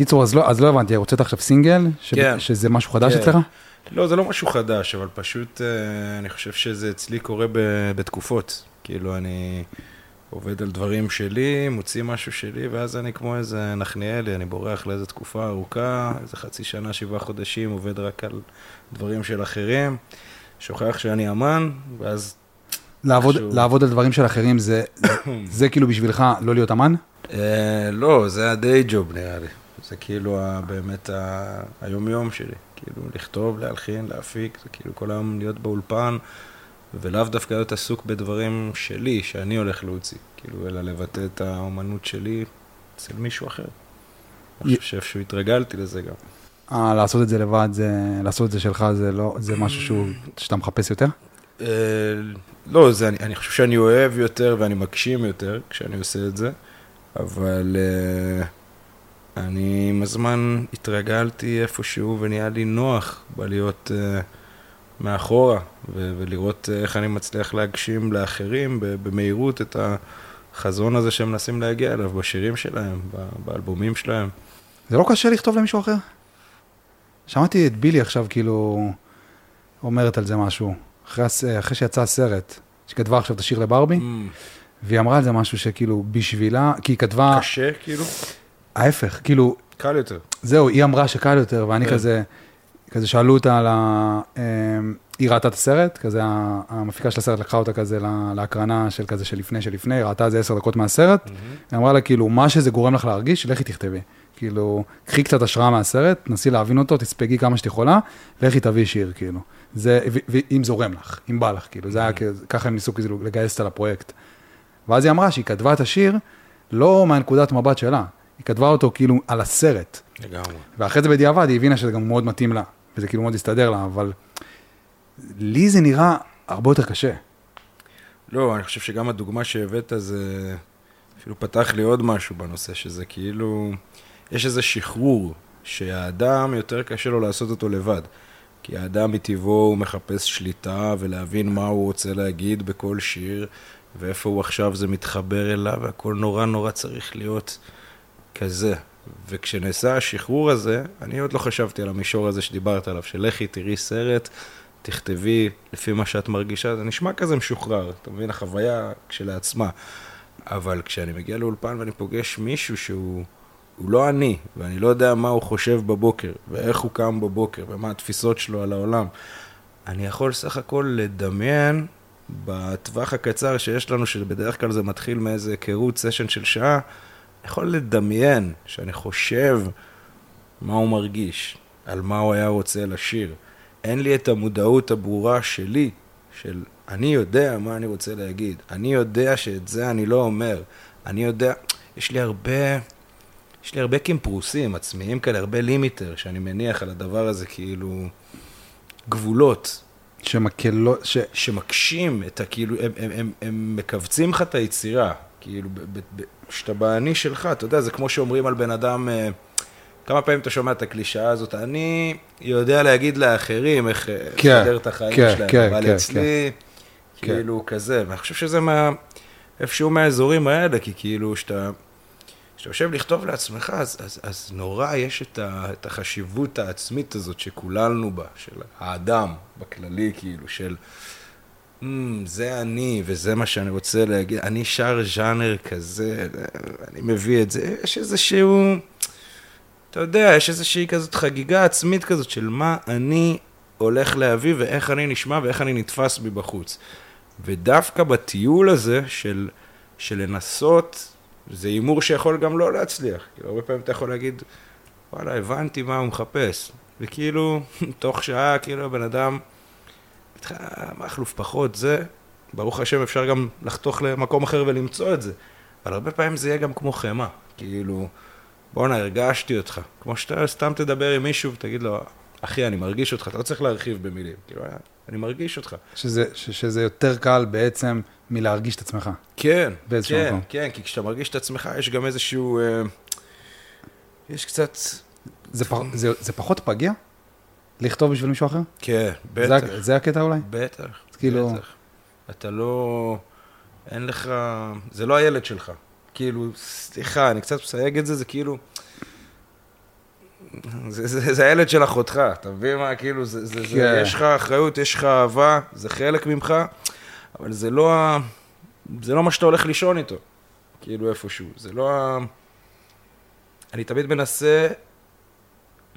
קיצור, אז לא, אז לא הבנתי, הוצאת עכשיו סינגל? ש... כן. שזה משהו חדש כן. אצלך? לא, זה לא משהו חדש, אבל פשוט אה, אני חושב שזה אצלי קורה ב- בתקופות. כאילו, אני עובד על דברים שלי, מוציא משהו שלי, ואז אני כמו איזה נחניאלי, אני בורח לאיזו תקופה ארוכה, איזה חצי שנה, שבעה חודשים, עובד רק על דברים של אחרים, שוכח שאני אמן, ואז... לעבוד, איכשהו- לעבוד על דברים של אחרים זה, זה כאילו בשבילך לא להיות אמן? אה, לא, זה הדיי ג'וב נראה לי. זה כאילו ה- באמת ה- היומיום שלי. כאילו, לכתוב, להלחין, להפיק, זה כאילו כל היום להיות באולפן, ולאו דווקא להיות עסוק בדברים שלי, שאני הולך להוציא. כאילו, אלא לבטא את האומנות שלי אצל מישהו אחר. אני חושב שאיפשהו התרגלתי לזה גם. אה, לעשות את זה לבד, זה, לעשות את זה שלך, זה לא, זה משהו שהוא, שאתה מחפש יותר? אה, לא, זה, אני, אני חושב שאני אוהב יותר ואני מגשים יותר כשאני עושה את זה, אבל אה, אני עם הזמן התרגלתי איפשהו ונהיה לי נוח בלהיות אה, מאחורה ו- ולראות אה, איך אני מצליח להגשים לאחרים במהירות את החזון הזה שהם מנסים להגיע אליו בשירים שלהם, באלבומים שלהם. זה לא קשה לכתוב למישהו אחר? שמעתי את בילי עכשיו, כאילו, אומרת על זה משהו. אחרי, הס- אחרי שיצא הסרט, שכתבה עכשיו את השיר לברבי, Mm, והיא אמרה על זה משהו שכאילו, בשבילה, כי היא כתבה, קשה, כאילו? ההפך, כאילו, קל יותר. זהו, היא אמרה שקל יותר, ואני כן. כזה, כזה שאלו אותה על ה... אמ, היא ראתה את הסרט, כזה המפיקה של הסרט לקחה אותה כזה לה- להקרנה של כזה שלפני שלפני, היא ראתה איזה עשר דקות מהסרט, היא אמרה לה כאילו, מה שזה גורם לך להרגיש, לכי תכתבי. כאילו, קחי קצת השראה מהסרט, תנסי להבין אותו, תספגי כמה שאת יכולה, לכי תביאי שיר, כאילו. זה, ואם זורם לך, אם בא לך, כאילו, זה היה ככה הם ניסו כאילו לגייס אותה לפרויקט. ואז היא אמרה שהיא כתבה את השיר, לא מהנקודת מבט שלה, היא כתבה אותו כאילו על הסרט. לגמרי. ואחרי זה בדיעבד היא הבינה שזה גם מאוד מתאים לה, וזה כאילו מאוד הסתדר לה, אבל לי זה נראה הרבה יותר קשה. לא, אני חושב שגם הדוגמה שהבאת זה אפילו פתח לי עוד משהו בנושא, שזה כאילו, יש איזה שחרור שהאדם יותר קשה לו לעשות אותו לבד. כי האדם מטבעו הוא מחפש שליטה ולהבין מה הוא רוצה להגיד בכל שיר, ואיפה הוא עכשיו זה מתחבר אליו, והכל נורא נורא צריך להיות כזה. וכשנעשה השחרור הזה, אני עוד לא חשבתי על המישור הזה שדיברת עליו, של לכי תראי סרט, תכתבי לפי מה שאת מרגישה, זה נשמע כזה משוחרר, אתה מבין? החוויה כשלעצמה. אבל כשאני מגיע לאולפן ואני פוגש מישהו שהוא הוא לא אני, ואני לא יודע מה הוא חושב בבוקר, ואיך הוא קם בבוקר, ומה התפיסות שלו על העולם, אני יכול סך הכל לדמיין בטווח הקצר שיש לנו, שבדרך כלל זה מתחיל מאיזה היכרות, סשן של שעה, יכול לדמיין שאני חושב מה הוא מרגיש, על מה הוא היה רוצה לשיר. אין לי את המודעות הברורה שלי, של אני יודע מה אני רוצה להגיד, אני יודע שאת זה אני לא אומר, אני יודע, יש לי הרבה, יש לי הרבה קימפרוסים עצמיים כאלה, הרבה לימיטר שאני מניח על הדבר הזה, כאילו, גבולות, שמקלות, ש... שמקשים את הכאילו, הם, הם, הם, הם מכווצים לך את היצירה, כאילו, ב- ב- ב- כשאתה באני שלך, אתה יודע, זה כמו שאומרים על בן אדם, אה, כמה פעמים אתה שומע את הקלישאה הזאת, אני יודע להגיד לאחרים איך אה, כן, לסדר את החיים כן, שלהם, כן, אבל כן, אצלי, כן. כאילו, כזה, ואני חושב שזה מה, איפשהו מהאזורים האלה, כי כאילו, שאתה... כשאתה יושב לכתוב לעצמך, אז, אז, אז נורא יש את, ה, את החשיבות העצמית הזאת שכוללנו בה, של האדם בכללי, כאילו, של mm, זה אני וזה מה שאני רוצה להגיד, אני שר ז'אנר כזה, אני מביא את זה, יש איזשהו, אתה יודע, יש איזושהי כזאת חגיגה עצמית כזאת של מה אני הולך להביא ואיך אני נשמע ואיך אני נתפס מבחוץ. ודווקא בטיול הזה של, של לנסות, זה הימור שיכול גם לא להצליח. כאילו, הרבה פעמים אתה יכול להגיד, וואלה, הבנתי מה הוא מחפש. וכאילו, תוך שעה, כאילו, הבן אדם, מכלוף פחות, זה, ברוך השם, אפשר גם לחתוך למקום אחר ולמצוא את זה. אבל הרבה פעמים זה יהיה גם כמו חמאה. כאילו, בואנה, הרגשתי אותך. כמו שאתה סתם תדבר עם מישהו ותגיד לו, אחי, אני מרגיש אותך, אתה לא צריך להרחיב במילים. כאילו, אני מרגיש אותך. שזה, ש, שזה יותר קל בעצם מלהרגיש את עצמך. כן, כן, מקום. כן, כי כשאתה מרגיש את עצמך, יש גם איזשהו... אה, יש קצת... זה, פח, זה, זה פחות פגיע? לכתוב בשביל מישהו אחר? כן, בטח. זה, זה הקטע אולי? בטח, כאילו- בטח. אתה לא... אין לך... זה לא הילד שלך. כאילו, סליחה, אני קצת מסייג את זה, זה כאילו... זה, זה, זה הילד של אחותך, אתה מבין מה? כאילו, זה, זה, זה, כן. יש לך אחריות, יש לך אהבה, זה חלק ממך, אבל זה לא, ה- זה לא מה שאתה הולך לישון איתו, כאילו איפשהו. זה לא ה... אני תמיד מנסה,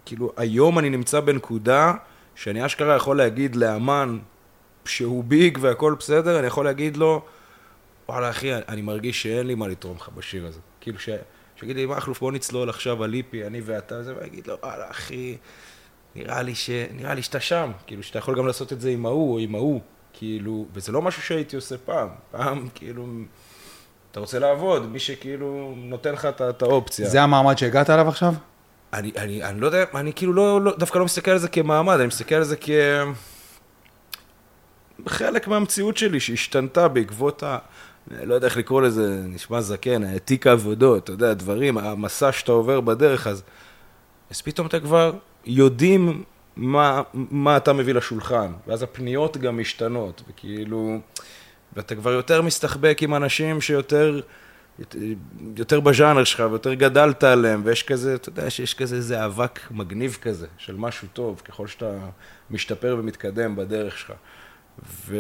כאילו, היום אני נמצא בנקודה שאני אשכרה יכול להגיד לאמן שהוא ביג והכל בסדר, אני יכול להגיד לו, וואלה אחי, אני מרגיש שאין לי מה לתרום לך בשיר הזה. כאילו ש... שיגיד לי, מכלוף, בוא נצלול עכשיו על איפי, אני ואתה וזה, ואגיד לו, וואלה אחי, נראה לי, ש... נראה לי שאתה שם. כאילו, שאתה יכול גם לעשות את זה עם ההוא או עם ההוא. כאילו, וזה לא משהו שהייתי עושה פעם. פעם, כאילו, אתה רוצה לעבוד, מי שכאילו נותן לך את האופציה. זה המעמד שהגעת אליו עכשיו? אני, אני, אני לא יודע, אני כאילו לא, לא, דווקא לא מסתכל על זה כמעמד, אני מסתכל על זה כ... חלק מהמציאות שלי שהשתנתה בעקבות ה... לא יודע איך לקרוא לזה, נשמע זקן, תיק העבודות, אתה יודע, דברים, המסע שאתה עובר בדרך, אז, אז פתאום אתה כבר יודעים מה, מה אתה מביא לשולחן, ואז הפניות גם משתנות, וכאילו, ואתה כבר יותר מסתחבק עם אנשים שיותר... יותר בז'אנר שלך ויותר גדלת עליהם, ויש כזה, אתה יודע שיש כזה איזה אבק מגניב כזה של משהו טוב, ככל שאתה משתפר ומתקדם בדרך שלך. ו...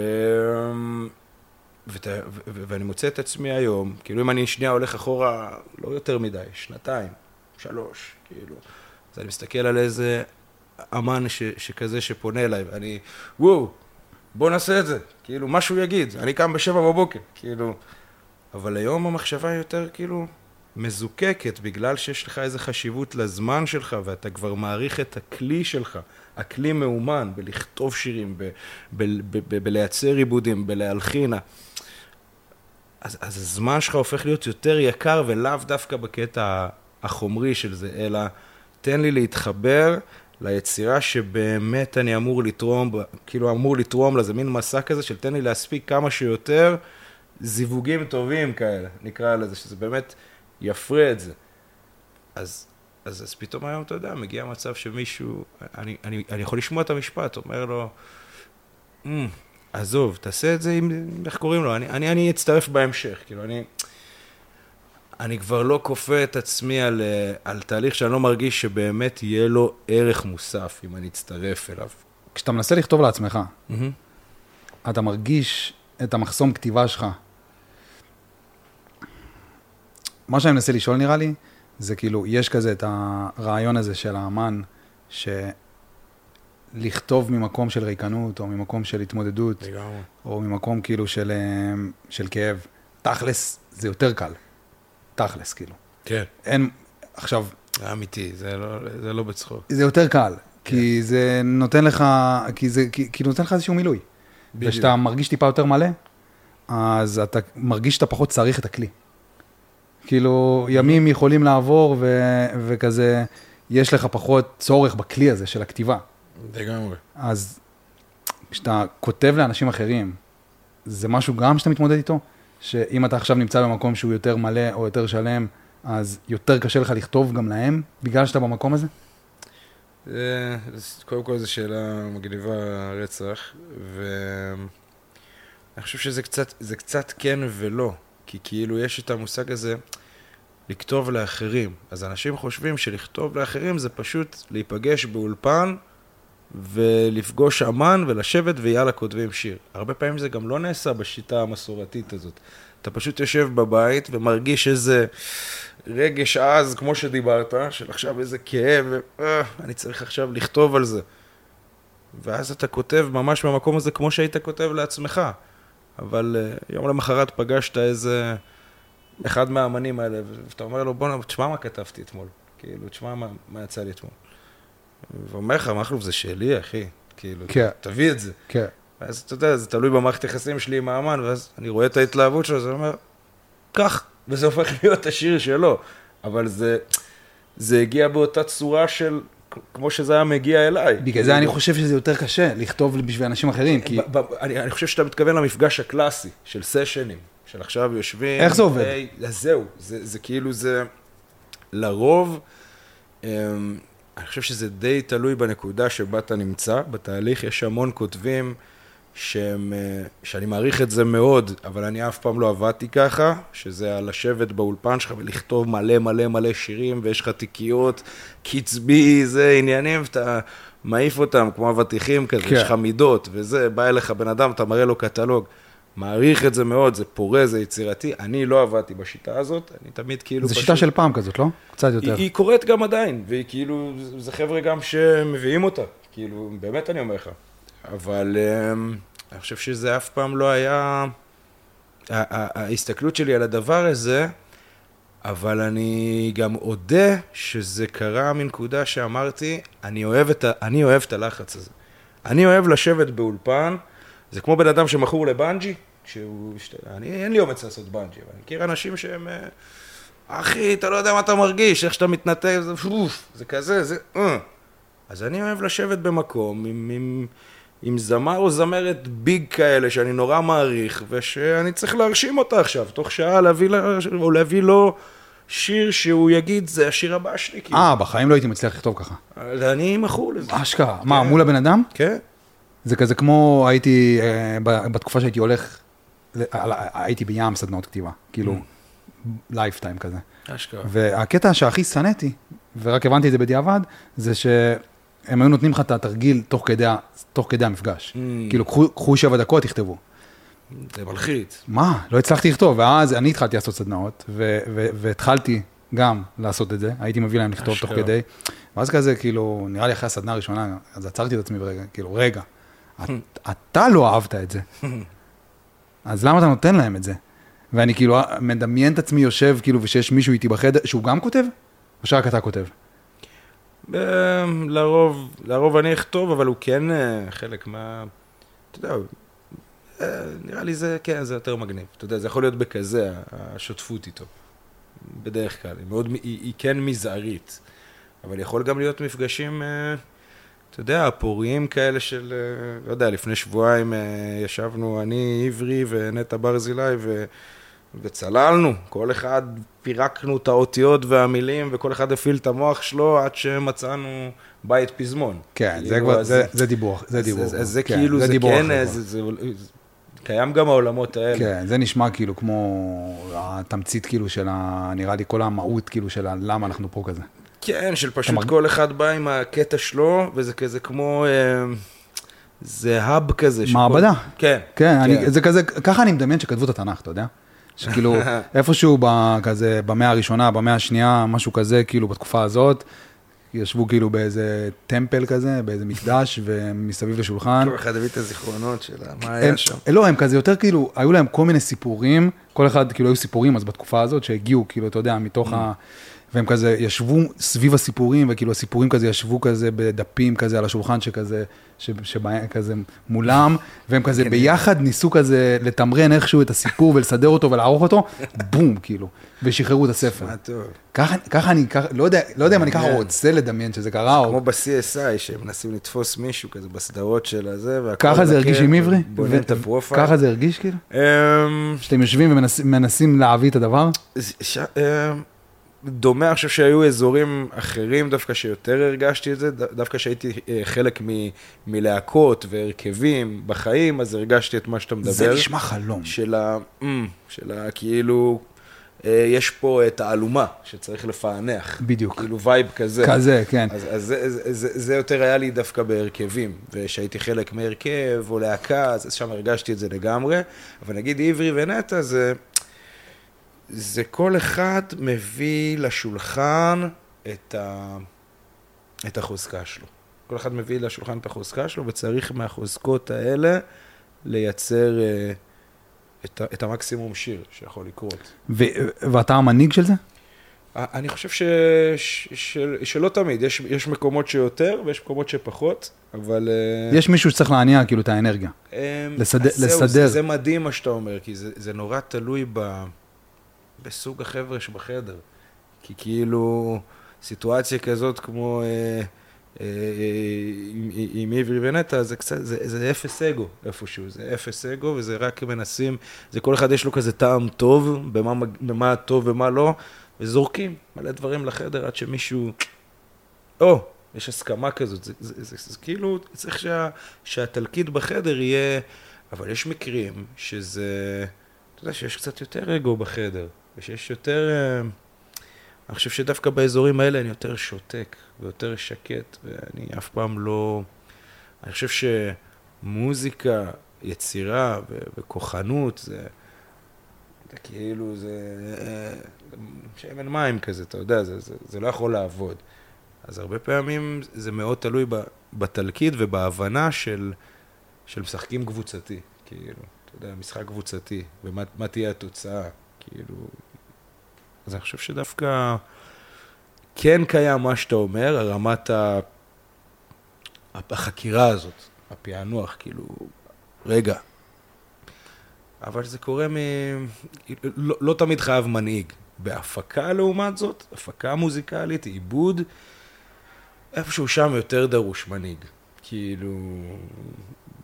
ות... ו... ו... ואני מוצא את עצמי היום, כאילו אם אני שנייה הולך אחורה, לא יותר מדי, שנתיים, שלוש, כאילו. אז אני מסתכל על איזה אמן ש... שכזה שפונה אליי, ואני, וואו, בוא נעשה את זה, כאילו, מה שהוא יגיד, אני קם בשבע בבוקר, כאילו. אבל היום המחשבה היא יותר כאילו מזוקקת, בגלל שיש לך איזו חשיבות לזמן שלך, ואתה כבר מעריך את הכלי שלך. הכלי מאומן בלכתוב שירים, בלייצר עיבודים, בלהלחין. אז, אז הזמן שלך הופך להיות יותר יקר, ולאו דווקא בקטע החומרי של זה, אלא תן לי להתחבר ליצירה שבאמת אני אמור לתרום, כאילו אמור לתרום לה, זה מין מסע כזה של תן לי להספיק כמה שיותר זיווגים טובים כאלה, נקרא לזה, שזה באמת יפרה את זה. אז, אז, אז פתאום היום, אתה יודע, מגיע מצב שמישהו, אני, אני, אני יכול לשמוע את המשפט, אומר לו, "מ, עזוב, תעשה את זה עם, איך קוראים לו, אני, אני, אני אצטרף בהמשך, כאילו, אני, אני כבר לא כופה את עצמי על, על תהליך שאני לא מרגיש שבאמת יהיה לו ערך מוסף אם אני אצטרף אליו. כשאתה מנסה לכתוב לעצמך, אתה מרגיש את המחסום כתיבה שלך. מה שאני מנסה לשאול נראה לי, זה כאילו, יש כזה את הרעיון הזה של האמן, שלכתוב ממקום של ריקנות, או ממקום של התמודדות, לגמרי. או ממקום כאילו של, אה, של כאב. תכלס, זה יותר קל. תכלס, כאילו. כן. אין, עכשיו, זה אמיתי, זה לא, זה לא בצחוק. זה יותר קל, כי זה נותן לך, כי זה כי, כי נותן לך איזשהו מילוי. בדיוק. וכשאתה מרגיש טיפה יותר מלא, אז אתה מרגיש שאתה פחות צריך את הכלי. כאילו, ימים יכולים לעבור ו, וכזה, יש לך פחות צורך בכלי הזה של הכתיבה. לגמרי. אז כשאתה כותב לאנשים אחרים, זה משהו גם שאתה מתמודד איתו? שאם אתה עכשיו נמצא במקום שהוא יותר מלא או יותר שלם, אז יותר קשה לך לכתוב גם להם, בגלל שאתה במקום הזה? זה- קודם כל זו שאלה מגניבה רצח, ואני חושב שזה קצת, קצת כן ולא, כי כאילו יש את המושג הזה לכתוב לאחרים. אז אנשים חושבים שלכתוב לאחרים זה פשוט להיפגש באולפן ולפגוש אמן ולשבת ויאללה כותבים שיר. הרבה פעמים זה גם לא נעשה בשיטה המסורתית הזאת. אתה פשוט יושב בבית ומרגיש איזה רגש עז, כמו שדיברת, של עכשיו איזה כאב, אה, אני צריך עכשיו לכתוב על זה. ואז אתה כותב ממש מהמקום הזה כמו שהיית כותב לעצמך. אבל אה, יום למחרת פגשת איזה אחד מהאמנים האלה, ואתה אומר לו, בוא'נה, תשמע מה כתבתי אתמול. כאילו, תשמע מה, מה יצא לי אתמול. ואומר לך, מכלוף, זה שלי, אחי. כאילו, כן. תביא את זה. כן. ואז אתה יודע, זה תלוי במערכת יחסים שלי עם האמן, ואז אני רואה את ההתלהבות שלו, אז אני אומר, קח, וזה הופך להיות השיר שלו. אבל זה, זה הגיע באותה צורה של, כמו שזה היה מגיע אליי. בגלל זה אני חושב שזה יותר קשה לכתוב בשביל אנשים אחרים, כי אני, אני חושב שאתה מתכוון למפגש הקלאסי של סשנים, של עכשיו יושבים. איך זה עובד? היי, זהו, זה, זה כאילו זה, לרוב, אמ, אני חושב שזה די תלוי בנקודה שבה אתה נמצא בתהליך, יש המון כותבים שהם, אה, שאני מעריך את זה מאוד, אבל אני אף פעם לא עבדתי ככה, שזה על לשבת באולפן שלך ולכתוב מלא מלא מלא שירים, ויש לך תיקיות, קצבי, זה עניינים, ואתה מעיף אותם כמו אבטיחים כזה, כן. יש לך מידות, וזה, בא אליך בן אדם, אתה מראה לו קטלוג. מעריך את זה מאוד, זה פורה, זה יצירתי. אני לא עבדתי בשיטה הזאת, אני תמיד כאילו... זו פשוט- שיטה של פעם כזאת, לא? קצת יותר. היא, היא קורית גם עדיין, והיא כאילו, זה- זה חבר'ה גם שמביאים אותה, כאילו, באמת אני אומר לך. אבל אמ, אני חושב שזה אף פעם לא היה... ההסתכלות שלי על הדבר הזה, אבל אני גם אודה שזה קרה מנקודה שאמרתי, אני אוהב את, ה- אני אוהב את הלחץ הזה. אני אוהב לשבת באולפן, זה כמו בן אדם שמכור לבנג'י, שהוא... שת- אני, אין לי אומץ לעשות בנג'י, אבל אני מכיר אנשים שהם... אה, אחי, אתה לא יודע מה אתה מרגיש, איך שאתה מתנתק, זה זה כזה, זה... אה. אז אני אוהב לשבת במקום עם, עם, עם זמר או זמרת ביג כאלה שאני נורא מעריך, ושאני צריך להרשים אותה עכשיו, תוך שעה להביא, לה, או להביא לו שיר שהוא יגיד, זה השיר הבא שלי, כאילו. אה, בחיים לא הייתי מצליח לכתוב ככה. אני מכור לזה. אשכרה. מה, מול הבן אדם? כן? זה כזה כמו הייתי, אה, ב- בתקופה שהייתי הולך, הייתי בים סדנאות כתיבה, כאילו, lifetime כזה. אשכרה. והקטע שהכי שנאתי, ורק הבנתי את זה בדיעבד, זה שהם היו נותנים לך את התרגיל תוך כדי, תוך כדי המפגש. Mm. כאילו, קחו, קחו שבע דקות, תכתבו. זה מלחיץ. מה? לא הצלחתי לכתוב, ואז אני התחלתי לעשות סדנאות, ו- ו- והתחלתי גם לעשות את זה, הייתי מביא להם לכתוב תוך אשכרה. כדי, ואז כזה, כאילו, נראה לי אחרי הסדנה הראשונה, אז עצרתי את עצמי ברגע, כאילו, רגע, את- אתה לא אהבת את זה, אז למה אתה נותן להם את זה? ואני כאילו מדמיין את עצמי יושב, כאילו, ושיש מישהו איתי בחדר, שהוא גם כותב? או שרק אתה כותב? אמ, לרוב, לרוב אני אכתוב, אבל הוא כן אה, חלק מה... אתה יודע, אה, נראה לי זה, כן, זה יותר מגניב. אתה יודע, זה יכול להיות בכזה, השותפות איתו. בדרך כלל. היא, מאוד, היא, היא כן מזערית. אבל יכול גם להיות מפגשים, אה, אתה יודע, פוריים כאלה של, לא יודע, לפני שבועיים ישבנו אני, עברי ונטע ברזילי, ו... וצללנו, כל אחד פירקנו את האותיות והמילים, וכל אחד הפעיל את המוח שלו עד שמצאנו בית פזמון. כן, זה כאילו, כבר, זה- זה דיבור, זה דיבור. אז זה כן, כאילו, זה דיבור כן. זה- זה- זה- קיים גם העולמות האלה. כן, זה נשמע כאילו כמו התמצית כאילו של ה... נראה לי כל המהות כאילו של ה- למה אנחנו פה כזה. כן, של פשוט מרג- כל אחד בא עם הקטע שלו, וזה כזה כמו... אה, זה האב כזה. שכל- מעבדה. כן. כן, אני, זה כזה, ככה אני מדמיין שכתבו את התנ"ך, אתה יודע? שכאילו, איפשהו כזה, במאה הראשונה, במאה השנייה, משהו כזה, כאילו, בתקופה הזאת, ישבו כאילו באיזה טמפל כזה, באיזה מקדש, ומסביב לשולחן. כל אחד הביא את הזיכרונות שלה, מה היה שם. לא, הם כזה יותר כאילו, היו להם כל מיני סיפורים, כל אחד, כאילו, היו סיפורים אז בתקופה הזאת, שהגיעו, כאילו, אתה יודע, מתוך ה... והם כזה ישבו סביב הסיפורים, וכאילו הסיפורים כזה ישבו כזה בדפים כזה על השולחן שכזה, ש- שבהם כזה מולם, והם כזה ביחד ניסו כזה לתמרן איכשהו את הסיפור ולסדר אותו ולערוך אותו, בום, כאילו, ושחררו את הספר. מה טוב. ככה, ככה אני, ככה, לא יודע, לא יודע אם אני ככה מעניין. רוצה לדמיין שזה קרה, כמו או ב-CSI, שהם מנסים לתפוס מישהו כזה בסדרות של הזה, והכל ככה זה הרגיש עם עברי, בונים את הפרופייל. ככה זה הרגיש כאילו? אמ, שאתם יושבים ומנסים להביא את הדבר? דומה, אני חושב שהיו אזורים אחרים דווקא שיותר הרגשתי את זה, דווקא שהייתי אה, חלק מ- מלהקות והרכבים בחיים, אז הרגשתי את מה שאתה מדבר. זה נשמע חלום. של ה... אמ, של ה... כאילו, אה, יש פה תעלומה שצריך לפענח. בדיוק. כאילו וייב כזה. כזה, כן. אז, אז זה, זה, זה, זה יותר היה לי דווקא בהרכבים, ושהייתי חלק מהרכב או להקה, אז שם הרגשתי את זה לגמרי. אבל נגיד עברי ונטע, זה, זה כל אחד מביא לשולחן את, ה, את החוזקה שלו. כל אחד מביא לשולחן את החוזקה שלו, וצריך מהחוזקות האלה לייצר אה, את, ה- את המקסימום שיר שיכול לקרות. ו- ואתה המנהיג של זה? אני חושב ש... ש... ש... שלא תמיד, יש, יש מקומות שיותר ויש מקומות שפחות, אבל... אה, יש מישהו שצריך להניע כאילו את האנרגיה. אמ, זהו, לסדר. זה, זה מדהים מה שאתה אומר, כי זה, זה נורא תלוי ב... בסוג החבר'ה שבחדר. כי כאילו, סיטואציה כזאת כמו אה, אה, אה, עם, עם עברי ונטע, זה קצת, זה, זה אפס אגו איפשהו, זה אפס אגו, וזה רק מנסים, זה כל אחד יש לו כזה טעם טוב, במה, במה טוב ומה לא, וזורקים מלא דברים לחדר עד שמישהו, או, יש הסכמה כזאת, זה, זה, זה, זה, זה כאילו, צריך שה, שהתלקיט בחדר יהיה, אבל יש מקרים שזה, אתה יודע, שיש קצת יותר אגו בחדר, ושיש יותר, אה, אני חושב שדווקא באזורים האלה אני יותר שותק ויותר שקט, ואני אף פעם לא, אני חושב שמוזיקה, יצירה וכוחנות זה... זה כאילו, זה אה, שמן מים כזה, אתה יודע, זה, זה, זה לא יכול לעבוד. אז הרבה פעמים זה מאוד תלוי בתלכיד ובהבנה של, של משחקים קבוצתי, כאילו, אתה יודע, משחק קבוצתי, ומה תהיה התוצאה, כאילו... אז אני חושב שדווקא כן קיים מה שאתה אומר, רמת ה... החקירה הזאת, הפענוח, כאילו, רגע, אבל זה קורה מ... לא, לא תמיד חייב מנהיג. בהפקה לעומת זאת, הפקה מוזיקלית, עיבוד, איפשהו שם יותר דרוש מנהיג. כאילו,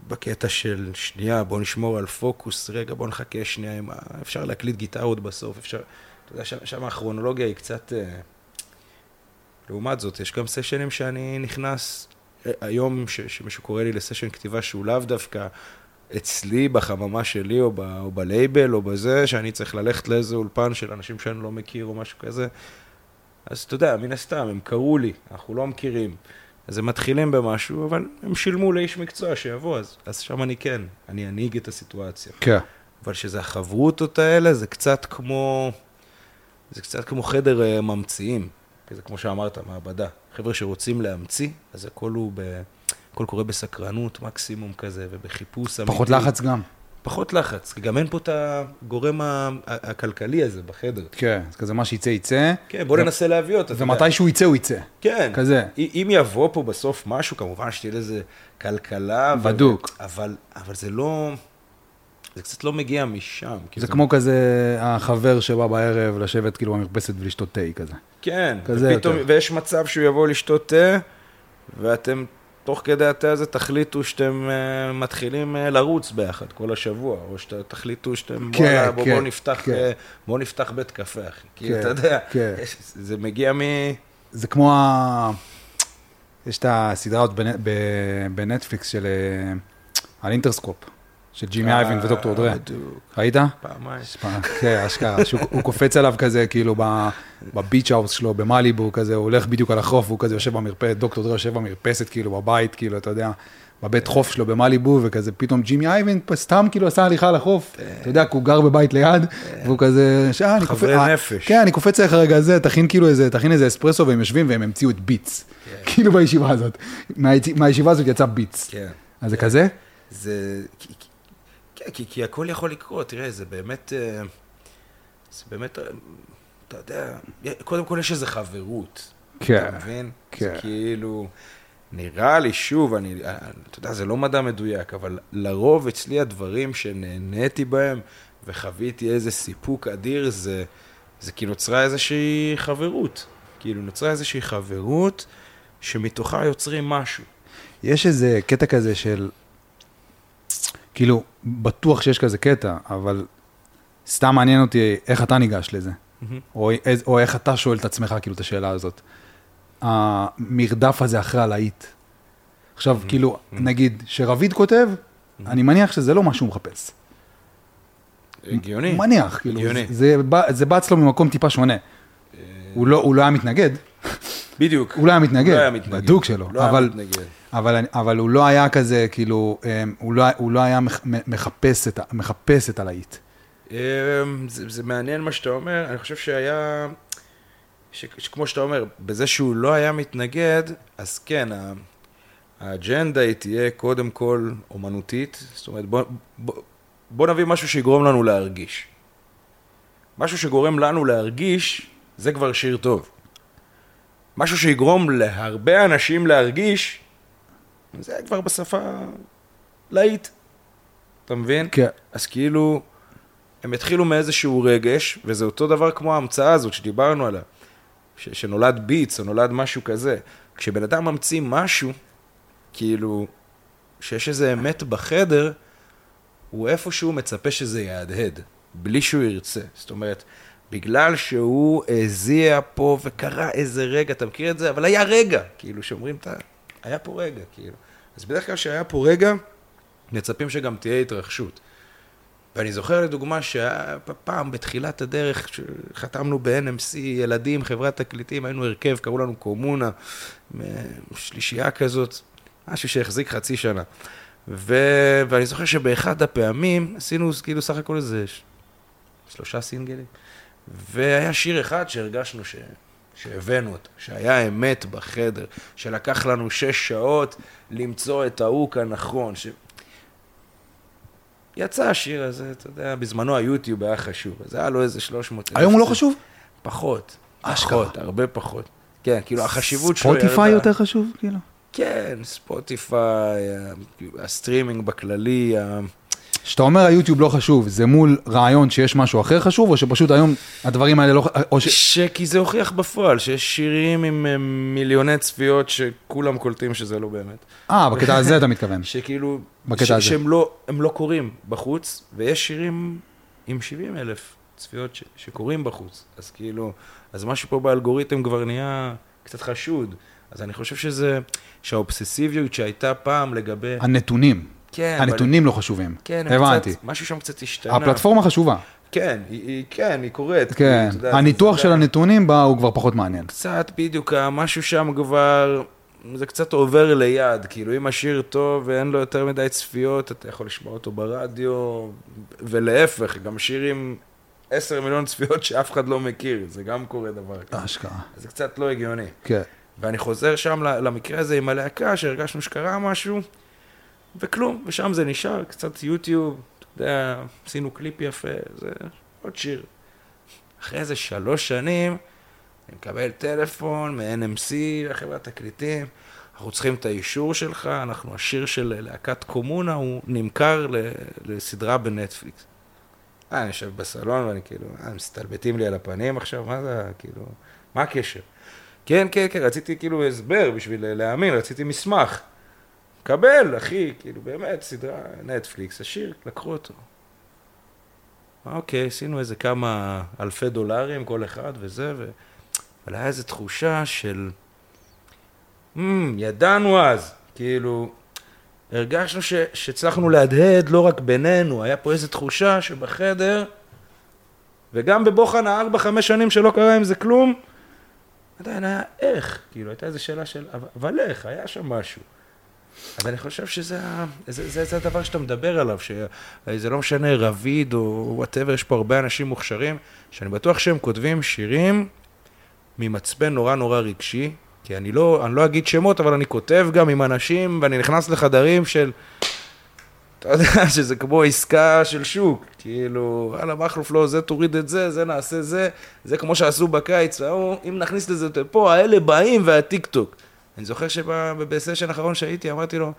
בקטע של שנייה, בוא נשמור על פוקוס, רגע, בוא נחכה שנייה עם ה... אפשר להקליט גיטרות בסוף, אפשר... אתה יודע, שם, שם הכרונולוגיה היא קצת... אה, לעומת זאת, יש גם סשנים שאני נכנס, אה, היום ש, שמישהו קורא לי לסשן כתיבה שהוא לאו דווקא אצלי, בחממה שלי, או, ב, או בלייבל, או בזה, שאני צריך ללכת לאיזה אולפן של אנשים שאני לא מכיר, או משהו כזה. אז אתה יודע, מן הסתם, הם קראו לי, אנחנו לא מכירים. אז הם מתחילים במשהו, אבל הם שילמו לאיש מקצוע שיבוא, אז, אז שם אני כן, אני אנהיג את הסיטואציה. כן. אבל שזה החברותות האלה, זה קצת כמו, זה קצת כמו חדר uh, ממציאים. זה כמו שאמרת, מעבדה. חבר'ה שרוצים להמציא, אז הכל הוא ב... הכל קורה בסקרנות מקסימום כזה, ובחיפוש אמיתי. פחות לחץ גם. פחות לחץ, כי גם אין פה את הגורם הכלכלי הזה בחדר. כן, זה כזה מה שיצא יצא. כן, בוא ו... ננסה להביא אותו. ומתי שהוא יצא, הוא יצא. כן. כזה. אם יבוא פה בסוף משהו, כמובן שתהיה לזה כלכלה. בדוק. ו... אבל, אבל זה לא... זה קצת לא מגיע משם. זה, זה כמו כזה החבר שבא בערב לשבת כאילו במרפסת ולשתות תה כזה. כן, כזה ופתאום, יותר. ויש מצב שהוא יבוא לשתות תה, ואתם תוך כדי התה הזה תחליטו שאתם uh, מתחילים uh, לרוץ ביחד כל השבוע, או שתחליטו שאתם, כן, וואלה, בוא, כן, בוא, נפתח, כן. uh, בוא נפתח בית קפה, אחי. כן, כי אתה יודע, כן. יש, זה מגיע מ... זה כמו ה... יש את הסדרה עוד בנטפליקס של... על אינטרסקופ. של ג'ימי אייבן ודוקטור דרה. ראית? פעמיים. כן, אשכרה, שהוא קופץ עליו כזה, כאילו ב beach house שלו, במאליבו, כזה, הוא הולך בדיוק על החוף, והוא כזה יושב במרפסת, דוקטור דרה יושב במרפסת, כאילו, בבית, כאילו, אתה יודע, בבית חוף שלו במאליבו, וכזה, פתאום ג'ימי איובין סתם כאילו עשה הליכה על החוף, אתה יודע, כי הוא גר בבית ליד, והוא כזה, שאה, אני קופץ, חברי נפש. כן, אני קופץ לך רגע זה, תכין כאילו איזה, תכין איזה אספרסו, והם יושבים והם המציאו את ביטס, כן. כאילו בישיבה הזאת. מהישיבה הזאת יצא ביטס. כן. אז זה כזה? זה, כן, כי, כי הכל יכול לקרות, תראה, זה באמת, אה, זה באמת, אה, אתה יודע, קודם כל יש איזו חברות. כן. אתה מבין? כן. זה כאילו, נראה לי, שוב, אני, אה, אתה יודע, זה לא מדע מדויק, אבל לרוב אצלי הדברים שנהניתי בהם וחוויתי איזה סיפוק אדיר, זה, זה כי נוצרה איזושהי חברות. כאילו, נוצרה איזושהי חברות שמתוכה יוצרים משהו. יש איזה קטע כזה של כאילו, בטוח שיש כזה קטע, אבל סתם מעניין אותי איך אתה ניגש לזה, mm-hmm. או, או איך אתה שואל את עצמך, כאילו, את השאלה הזאת. המרדף הזה אחרי הלהיט. עכשיו, mm-hmm. כאילו, mm-hmm. נגיד, שרביד כותב, mm-hmm. אני מניח שזה לא מה שהוא מחפש. הגיוני. מניח, כאילו, הגיוני. זה, זה, זה בא אצלו ממקום טיפה שונה. אה, הוא לא, הוא לא היה מתנגד. בדיוק. הוא לא היה מתנגד. לא היה מתנגד. בדוק שלו. לא אבל, היה מתנגד. אבל, אבל הוא לא היה כזה, כאילו, אמ, הוא לא, הוא לא היה מחפש את, מחפש את הלהיט. אמ, זה, זה מעניין מה שאתה אומר, אני חושב שהיה, ש, שכמו שאתה אומר, בזה שהוא לא היה מתנגד, אז כן, האג'נדה היא תהיה קודם כל אומנותית, זאת אומרת, בוא, בוא, בוא נביא משהו שיגרום לנו להרגיש. משהו שגורם לנו להרגיש, זה כבר שיר טוב. משהו שיגרום להרבה אנשים להרגיש, זה כבר בשפה להיט. אתה מבין? כן. אז כאילו, הם התחילו מאיזשהו רגש, וזה אותו דבר כמו ההמצאה הזאת שדיברנו עליה, ש- שנולד ביטס או נולד משהו כזה. כשבן אדם ממציא משהו, כאילו, שיש איזה אמת בחדר, הוא איפשהו מצפה שזה יהדהד, בלי שהוא ירצה. זאת אומרת, בגלל שהוא הזיע פה וקרה איזה רגע, אתה מכיר את זה? אבל היה רגע, כאילו, שאומרים את ה... היה פה רגע, כאילו. אז בדרך כלל כשהיה פה רגע, מצפים שגם תהיה התרחשות. ואני זוכר לדוגמה שהיה פעם בתחילת הדרך, כשחתמנו ב-NMC, ילדים, חברת תקליטים, היינו הרכב, קראו לנו קומונה, שלישייה כזאת, משהו שהחזיק חצי שנה. ו... ואני זוכר שבאחד הפעמים עשינו כאילו סך הכל איזה. שלושה סינגלים, והיה שיר אחד שהרגשנו ש... שהבאנו אותו, שהיה אמת בחדר, שלקח לנו שש שעות למצוא את ההוק הנכון. ש... יצא השיר הזה, אתה יודע, בזמנו היוטיוב היה חשוב, אז היה לו איזה 300... היום הוא לא חשוב? פחות. אשכרה. פחות, הרבה פחות. כן, כאילו החשיבות שלו. ספוטיפיי יותר חשוב, כאילו? כן, ספוטיפיי, הסטרימינג בכללי, ה- כשאתה אומר היוטיוב לא חשוב, זה מול רעיון שיש משהו אחר חשוב, או שפשוט היום הדברים האלה לא... ח- או ש... שכי זה הוכיח בפועל, שיש שירים עם אה, מיליוני צפיות שכולם קולטים שזה לא באמת. אה, בקטע הזה אתה מתכוון. שכאילו, בקטע ש- הזה. שהם לא, הם לא קורים בחוץ, ויש שירים עם 70 אלף צפיות ש- שקורים בחוץ. אז כאילו, אז משהו פה באלגוריתם כבר נהיה קצת חשוד. אז אני חושב שזה, שהאובססיביות שהייתה פעם לגבי... הנתונים. כן, אבל- הנתונים לא חשובים. כן, הבנתי. קצת, משהו שם קצת השתנה. הפלטפורמה חשובה. כן, היא, היא, כן, היא קורית. כן. אתה יודע, הניתוח זה- של הנתונים בה הוא כבר פחות מעניין. קצת, בדיוק, משהו שם כבר, זה קצת עובר ליד, כאילו אם השיר טוב ואין לו יותר מדי צפיות, אתה יכול לשמוע אותו ברדיו, ולהפך, גם שירים 10 מיליון צפיות שאף אחד לא מכיר, זה גם קורה דבר כזה. אשכרה. זה קצת לא הגיוני. כן. ואני חוזר שם למקרה הזה עם הלהקה, שהרגשנו שקרה משהו, וכלום, ושם זה נשאר, קצת יוטיוב, אתה יודע, עשינו קליפ יפה, זה עוד שיר. אחרי איזה שלוש שנים, אני מקבל טלפון מ-NMC, חברת תקליטים, אנחנו צריכים את האישור שלך, אנחנו, השיר של להקת קומונה, הוא נמכר לסדרה בנטפליקס. אה, אני יושב בסלון ואני כאילו, אה, מסתלבטים לי על הפנים עכשיו, מה זה, כאילו, מה הקשר? כן, כן, כן, רציתי כאילו הסבר בשביל להאמין, רציתי מסמך. קבל, אחי, כאילו, באמת, סדרה, נטפליקס, השיר, לקחו אותו. אוקיי, עשינו איזה כמה אלפי דולרים כל אחד וזה, ו... אבל היה איזו תחושה של... Mm, ידענו אז, כאילו, הרגשנו ש... שהצלחנו להדהד לא רק בינינו, היה פה איזו תחושה שבחדר, וגם בבוחן הארבע, חמש שנים שלא קרה עם זה כלום, עדיין היה איך, כאילו, הייתה איזו שאלה של, אבל איך, היה שם משהו. אז אני חושב שזה זה, זה, זה הדבר שאתה מדבר עליו, שזה לא משנה רביד או וואטאבר, יש פה הרבה אנשים מוכשרים, שאני בטוח שהם כותבים שירים ממצפן נורא נורא רגשי, כי אני לא, אני לא אגיד שמות, אבל אני כותב גם עם אנשים, ואני נכנס לחדרים של, אתה יודע, שזה כמו עסקה של שוק, כאילו, וואלה, מכלוף לא, זה תוריד את זה, זה נעשה זה, זה כמו שעשו בקיץ, אם נכניס לזה פה, האלה באים והטיק טוק. אני זוכר שבסשן האחרון שהייתי, אמרתי לו,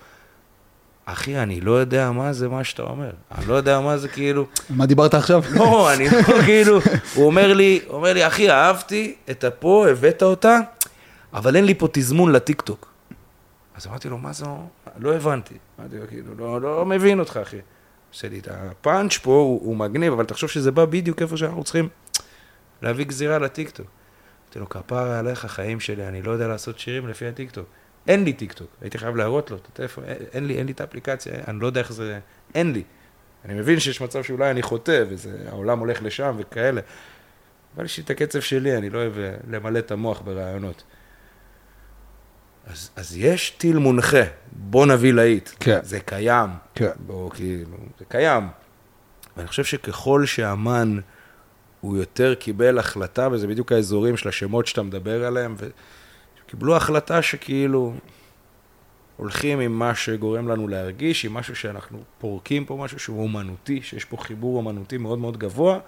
אחי, אני לא יודע מה זה מה שאתה אומר. אני לא יודע מה זה כאילו... מה דיברת עכשיו? לא, אני לא כאילו... הוא אומר לי, אומר לי, אחי, אהבתי את הפה, הבאת אותה, אבל אין לי פה תזמון לטיקטוק. אז אמרתי לו, מה זה? לא הבנתי. אמרתי לו, כאילו, לא, לא מבין אותך, אחי. עושה לי את הפאנץ' פה, הוא, הוא מגניב, אבל תחשוב שזה בא בדיוק איפה שאנחנו צריכים להביא גזירה לטיקטוק. אמרתי לו, כפרה עליך, חיים שלי, אני לא יודע לעשות שירים לפי הטיקטוק. אין לי טיקטוק, הייתי חייב להראות לו את הטלפון, אין, אין לי, אין לי את האפליקציה, אני לא יודע איך זה, אין לי. אני מבין שיש מצב שאולי אני חוטא, והעולם הולך לשם וכאלה, אבל יש לי את הקצב שלי, אני לא אוהב אה, למלא את המוח ברעיונות. אז, אז יש טיל מונחה, בוא נביא להיט. כן. זה קיים. כן. בוא, כאילו, זה קיים. ואני חושב שככל שאמן הוא יותר קיבל החלטה, וזה בדיוק האזורים של השמות שאתה מדבר עליהם, וקיבלו החלטה שכאילו הולכים עם מה שגורם לנו להרגיש, עם משהו שאנחנו פורקים פה, משהו שהוא אומנותי, שיש פה חיבור אומנותי מאוד מאוד גבוה,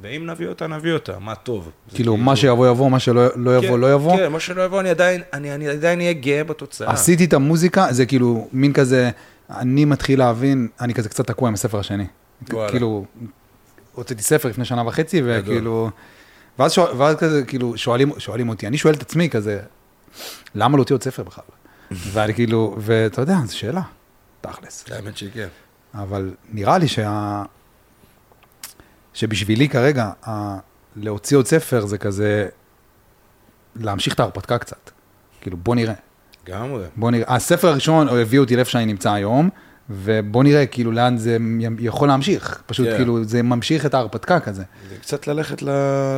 ואם נביא אותה, נביא אותה, מה טוב. זה כאילו, מה שיבוא יבוא, מה שלא לא יבוא כן, לא יבוא. כן, מה שלא יבוא, אני עדיין, אני, אני עדיין אהיה גאה בתוצאה. עשיתי את המוזיקה, זה כאילו מין כזה, אני מתחיל להבין, אני כזה קצת תקוע עם הספר השני. וואלה. כאילו, הוצאתי ספר לפני שנה וחצי, וכאילו, ואז, שואל, ואז כזה, כאילו, שואלים, שואלים אותי, אני שואל את עצמי כזה, למה להוציא עוד ספר בכלל? ואני כאילו, ואתה יודע, זו שאלה, תכלס. האמת שכן. אבל נראה לי שה... שבשבילי כרגע, ה... להוציא עוד ספר זה כזה, להמשיך את ההרפתקה קצת. כאילו, בוא נראה. לגמרי. בוא נראה. הספר הראשון הביא אותי לאיפה שאני נמצא היום, ובוא נראה כאילו לאן זה יכול להמשיך. פשוט כן. כאילו, זה ממשיך את ההרפתקה כזה. זה קצת ללכת ל-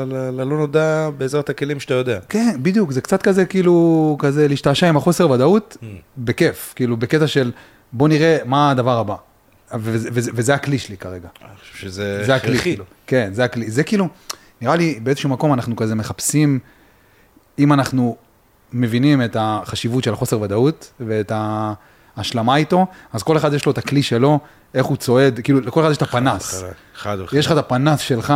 ל- ללא נודע בעזרת הכלים שאתה יודע. כן, בדיוק, זה קצת כזה כאילו, כזה להשתעשע עם החוסר ודאות, Mm. בכיף, כאילו, בקטע של בוא נראה מה הדבר הבא. וזה, וזה, וזה הכלי שלי כרגע. אני חושב שזה זה הכלי. כאילו. כן, זה הכלי. זה כאילו, נראה לי באיזשהו מקום אנחנו כזה מחפשים, אם אנחנו מבינים את החשיבות של החוסר ודאות ואת ההשלמה איתו, אז כל אחד יש לו את הכלי שלו, איך הוא צועד, כאילו, לכל אחד יש את הפנס. חד וחלק. יש לך את הפנס שלך,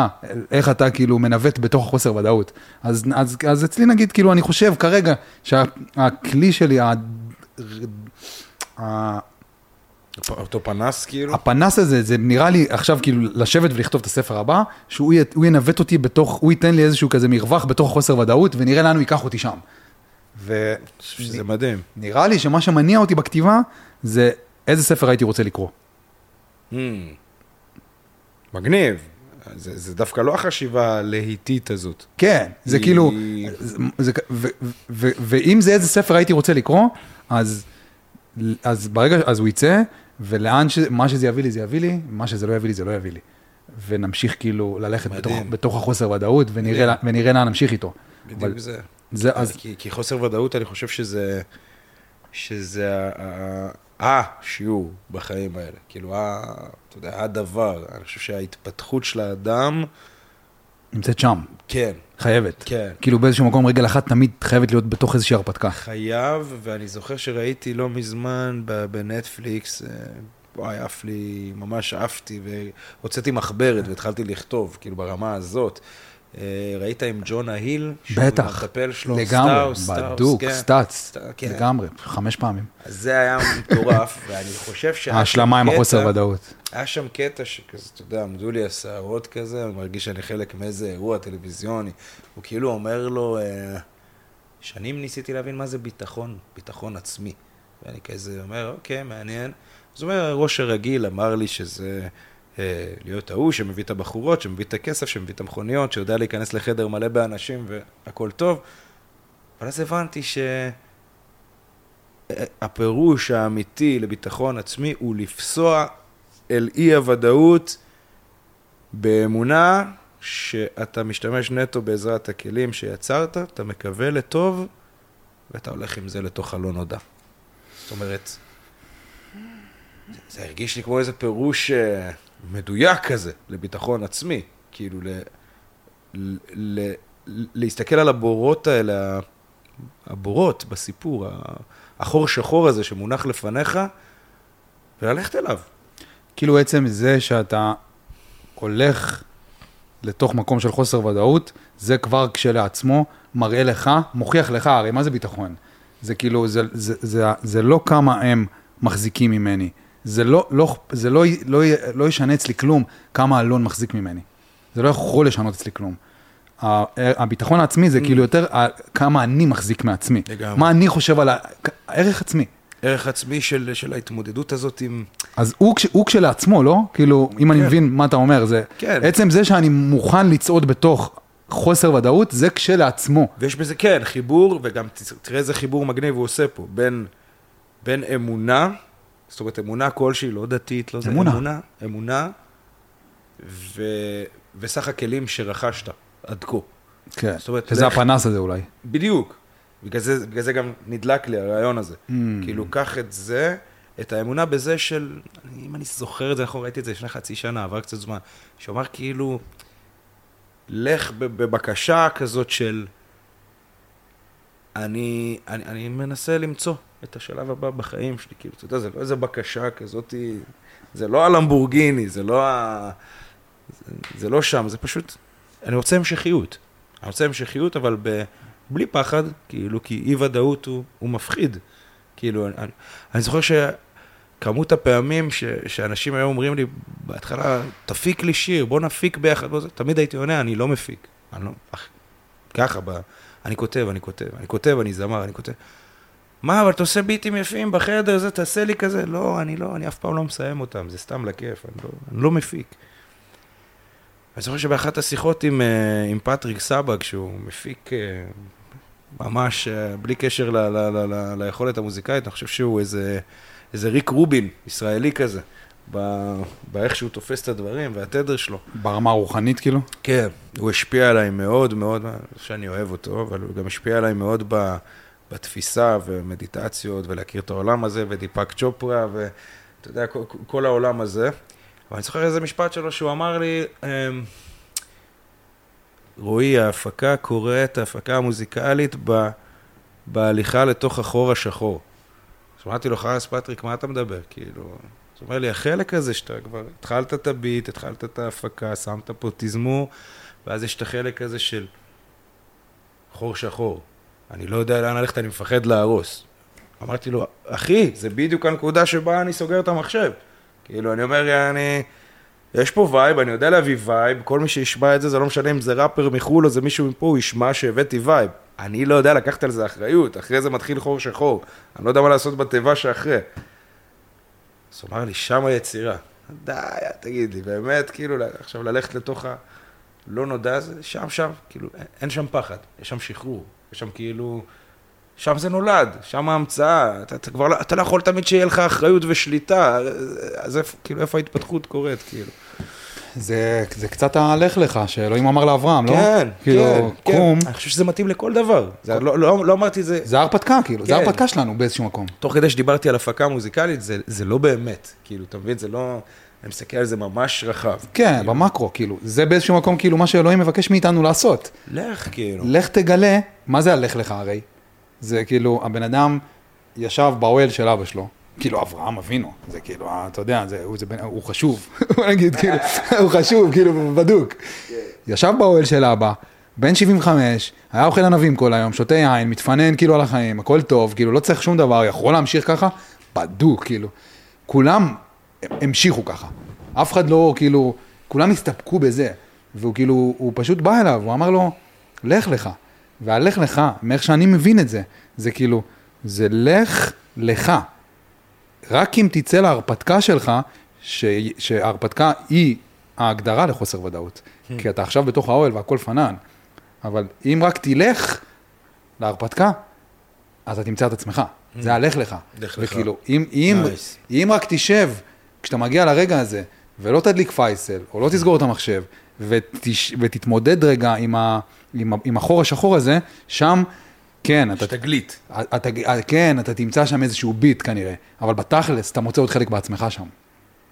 איך אתה כאילו מנווט בתוך החוסר ודאות. אז, אז, אז אצלי נגיד, כאילו, אני חושב כרגע שהכלי שלי, ה, ה, אותו פנס כאילו? הפנס הזה, זה נראה לי עכשיו כאילו לשבת ולכתוב את הספר הבא, שהוא י- ינווט אותי בתוך, הוא ייתן לי איזשהו כזה מרווח בתוך חוסר ודאות, ונראה לאן הוא ייקח אותי שם. חושב שזה מדהים. לי שמה שמניע אותי בכתיבה, זה איזה ספר הייתי רוצה לקרוא. Hmm. מגניב. זה, זה דווקא לא החשיבה הלהיטית הזאת. כן, זה היא- כאילו, זה, זה, ו, ו, ו, ואם זה איזה ספר הייתי רוצה לקרוא, אז, אז ברגע, אז הוא יצא, ולאן, ש, מה שזה יביא לי זה יביא לי, מה שזה לא יביא לי זה לא יביא לי. ונמשיך כאילו ללכת בתוך, מדהים. בתוך החוסר ודאות, ונראה, ונראה לאן נמשיך איתו. בדיוק זה. זה, אז, כי, כי חוסר ודאות, אני חושב שזה, שזה השיעור בחיים האלה. כאילו, ה, אתה יודע, הדבר. אני חושב שההתפתחות של האדם, נמצאת שם, כן, חייבת. כן. כאילו באיזשהו מקום רגל אחת תמיד חייבת להיות בתוך איזושהי הרפתקה. חייב, ואני זוכר שראיתי לא מזמן בנטפליקס, אה, וואי, עף לי, ממש עפתי, והוצאתי מחברת והתחלתי לכתוב, כאילו ברמה הזאת. אה, ראית עם ג'ונה היל? שהוא בטח, המטפל שלו, לגמרי, סטאץ, בדוק, כן. סטאץ, סט- כן. לגמרי, חמש פעמים. אז זה היה מטורף, ואני חושב שהיה ההשלמה עם החוסר ודאות. היה שם קטע שכזה, אתה יודע, עמדו לי השערות כזה, אני מרגיש שאני חלק מאיזה אירוע טלוויזיוני. הוא כאילו אומר לו, אה, שנים ניסיתי להבין מה זה ביטחון, ביטחון עצמי. ואני כזה אומר, אוקיי, מעניין. אז הוא אומר, הראש הרגיל אמר לי שזה להיות ההוא שמביא את הבחורות, שמביא את הכסף, שמביא את המכוניות, שיודע להיכנס לחדר מלא באנשים והכל טוב. אבל אז הבנתי ש... הפירוש האמיתי לביטחון עצמי הוא לפסוע אל אי הוודאות באמונה שאתה משתמש נטו בעזרת הכלים שיצרת, אתה מקווה לטוב, ואתה הולך עם זה לתוך הלא נודע. זאת אומרת, זה הרגיש לי כמו איזה פירוש אה, מדויק כזה לביטחון עצמי. כאילו, ל, ל, ל, להסתכל על הבורות האלה, הבורות בסיפור, החור שחור הזה שמונח לפניך, וללכת אליו. כאילו עצם זה שאתה הולך לתוך מקום של חוסר ודאות, זה כבר כשלעצמו מראה לך, מוכיח לך, הרי מה זה ביטחון? זה כאילו, זה, זה, זה, זה לא כמה הם מחזיקים ממני. זה לא, לא, זה לא, לא, לא ישנה אצלי כלום כמה אלון מחזיק ממני. זה לא יכול לשנות אצלי כלום. הביטחון העצמי זה כאילו יותר כמה אני מחזיק מעצמי. לגמרי. מה אני חושב על הערך עצמי. ערך עצמי של, של ההתמודדות הזאת עם... אז הוא, הוא כשלעצמו, לא? כאילו, אם אני כן. מבין מה אתה אומר, זה... כן. עצם זה שאני מוכן לצעוד בתוך חוסר ודאות, זה כשלעצמו. ויש בזה, כן, חיבור, וגם תראה איזה חיבור מגניב הוא עושה פה, בין, בין אמונה, זאת אומרת, אמונה כלשהי, לא דתית, לא זה, אמונה. אמונה, אמונה ו, וסך הכלים שרכשת עד כה. כן. זאת אומרת, שזה לך- הפנס הזה אולי. בדיוק. בגלל זה, בגלל זה גם נדלק לי הרעיון הזה. Mm. כאילו, קח את זה, את האמונה בזה של, אם אני זוכר את זה, נכון, ראיתי את זה לפני חצי שנה, עבר קצת זמן, שאומר כאילו, לך בבקשה כזאת של, אני, אני, אני מנסה למצוא את השלב הבא בחיים שלי, כאילו, אתה יודע, זה לא איזה בקשה כזאת, זה לא הלמבורגיני, זה לא ה... זה, זה לא שם, זה פשוט, אני רוצה המשכיות. אני רוצה המשכיות, אבל ב, בלי פחד, כאילו, כי אי ודאות הוא, הוא מפחיד. כאילו, אני, אני זוכר שכמות הפעמים ש, שאנשים היו אומרים לי, בהתחלה, תפיק לי שיר, בוא נפיק ביחד, בוא זה", תמיד הייתי עונה, אני לא מפיק. אני לא, אח, ככה, ב, אני כותב, אני כותב, אני כותב, אני זמר, אני כותב. מה, אבל אתה עושה ביטים יפים בחדר, זה, תעשה לי כזה. לא, אני לא, אני אף פעם לא מסיים אותם, זה סתם לכיף, אני לא, אני לא מפיק. אני זוכר שבאחת השיחות עם, אה, עם פטריק סבג, שהוא מפיק אה, ממש אה, בלי קשר ל, ל, ל, ל, ליכולת המוזיקאית, אני חושב שהוא איזה, איזה ריק רובין, ישראלי כזה, באיך שהוא תופס את הדברים והתדר שלו. ברמה הרוחנית, כאילו? כן, הוא השפיע עליי מאוד מאוד, שאני אוהב אותו, אבל הוא גם השפיע עליי מאוד ב, בתפיסה ומדיטציות ולהכיר את העולם הזה ודיפק צ'ופרה ואתה יודע, כל, כל העולם הזה. אבל אני זוכר איזה משפט שלו שהוא אמר לי, אמ, רועי, ההפקה קורית, ההפקה המוזיקלית ב, בהליכה לתוך החור השחור. אז אמרתי לו, חלאס פטריק, מה אתה מדבר? כאילו, הוא אומר לי, החלק הזה שאתה כבר התחלת את ה beat, התחלת את ההפקה, שמת פה תזמור, ואז יש את החלק הזה של חור שחור. אני לא יודע לאן ללכת, אני מפחד להרוס. אמרתי לו, אחי, זה בדיוק הנקודה שבה אני סוגר את המחשב. כאילו, אני אומר, אני... יש פה vibe, אני יודע להביא vibe, כל מי שישמע את זה, זה לא משנה אם זה ראפר מחו"ל או זה מישהו מפה, הוא ישמע שהבאתי vibe. אני לא יודע לקחת על זה אחריות, אחרי זה מתחיל חור שחור. אני לא יודע מה לעשות בתיבה שאחרי. אז הוא אמר לי, שם היצירה. די, תגיד לי, באמת, כאילו, עכשיו ללכת לתוך הלא נודע הזה, שם, שם, כאילו, אין שם פחד, יש שם שחרור, יש שם כאילו, שם זה נולד, שם ההמצאה, אתה, אתה כבר לא, אתה לא יכול תמיד שיהיה לך אחריות ושליטה, אז איפה, כאילו, איפה ההתפתחות קורית, כאילו. זה, זה קצת הלך לך, שאלוהים אמר לאברהם, לא? כן, כאילו, כן, קום. כן. אני חושב שזה מתאים לכל דבר. זה, לא, לא, לא אמרתי זה... זה ההרפתקה, כאילו, זה כן. ההרפתקה שלנו באיזשהו מקום. תוך כדי שדיברתי על הפקה מוזיקלית, זה, זה לא באמת. כאילו, אתה מבין? זה לא... אני מסתכל על זה ממש רחב. כן, במקרו, כאילו, זה באיזשהו מקום, כאילו, מה שאלוהים מבקש מאיתנו לעשות. לך, כאילו. לך תגלה, מה זה הלך לך הרי? זה כאילו, הבן אדם ישב באוהל של אבא שלו, כאילו אברהם אבינו, זה כאילו, אתה יודע, זה, הוא, זה, הוא חשוב, בוא נגיד, כאילו, הוא חשוב, כאילו, בדוק. ישב באוהל של אבא, בן 75, היה אוכל ענבים כל היום, שותה יין, מתפנן כאילו על החיים, הכל טוב, כאילו, לא צריך שום דבר, יכול להמשיך ככה, בדוק, כאילו. כולם המשיכו ככה. אף אחד לא, כאילו, כולם הסתפקו בזה. והוא כאילו, הוא פשוט בא אליו, הוא אמר לו, לך לך. והלך לך, מאיך שאני מבין את זה, זה כאילו, זה לך לך. רק אם תצא להרפתקה שלך, ש... שההרפתקה היא ההגדרה לחוסר ודאות. כי אתה עכשיו בתוך האוהל והכל פנן. אבל אם רק תלך להרפתקה, אז אתה תמצא את עצמך. זה הלך לך. לך לך. וכאילו, אם, אם, Nice. אם רק תשב, כשאתה מגיע לרגע הזה, ולא תדליק פייסל, או לא תסגור את המחשב, ותש, ותתמודד רגע עם, ה, עם, ה, עם החור השחור הזה, שם, כן, אתה, יש תגלית. אתה, כן, אתה תמצא שם איזשהו ביט כנראה, אבל בתכלס אתה מוצא עוד חלק בעצמך שם.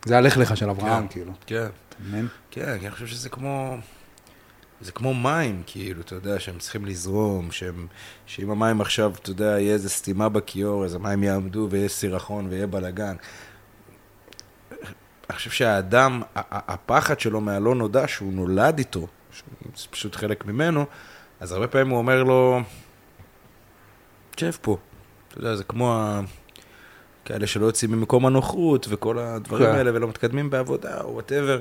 זה הלך לך של אברהם, כן. כאילו. כן. אתה מבין? כן, אני חושב שזה כמו... זה כמו מים, כאילו, אתה יודע, שהם צריכים לזרום, שהם, שאם המים עכשיו, אתה יודע, יהיה איזה סתימה בכיור, אז המים יעמדו ויהיה סירחון ויהיה בלאגן. אני חושב שהאדם, הפחד שלו מהלא נודע, שהוא נולד איתו, שהוא- זה פשוט חלק ממנו, אז הרבה פעמים הוא אומר לו, תשב פה. אתה יודע, זה כמו ה... כאלה שלא יוצאים ממקום הנוחות וכל הדברים כן. האלה ולא מתקדמים בעבודה או וואטאבר.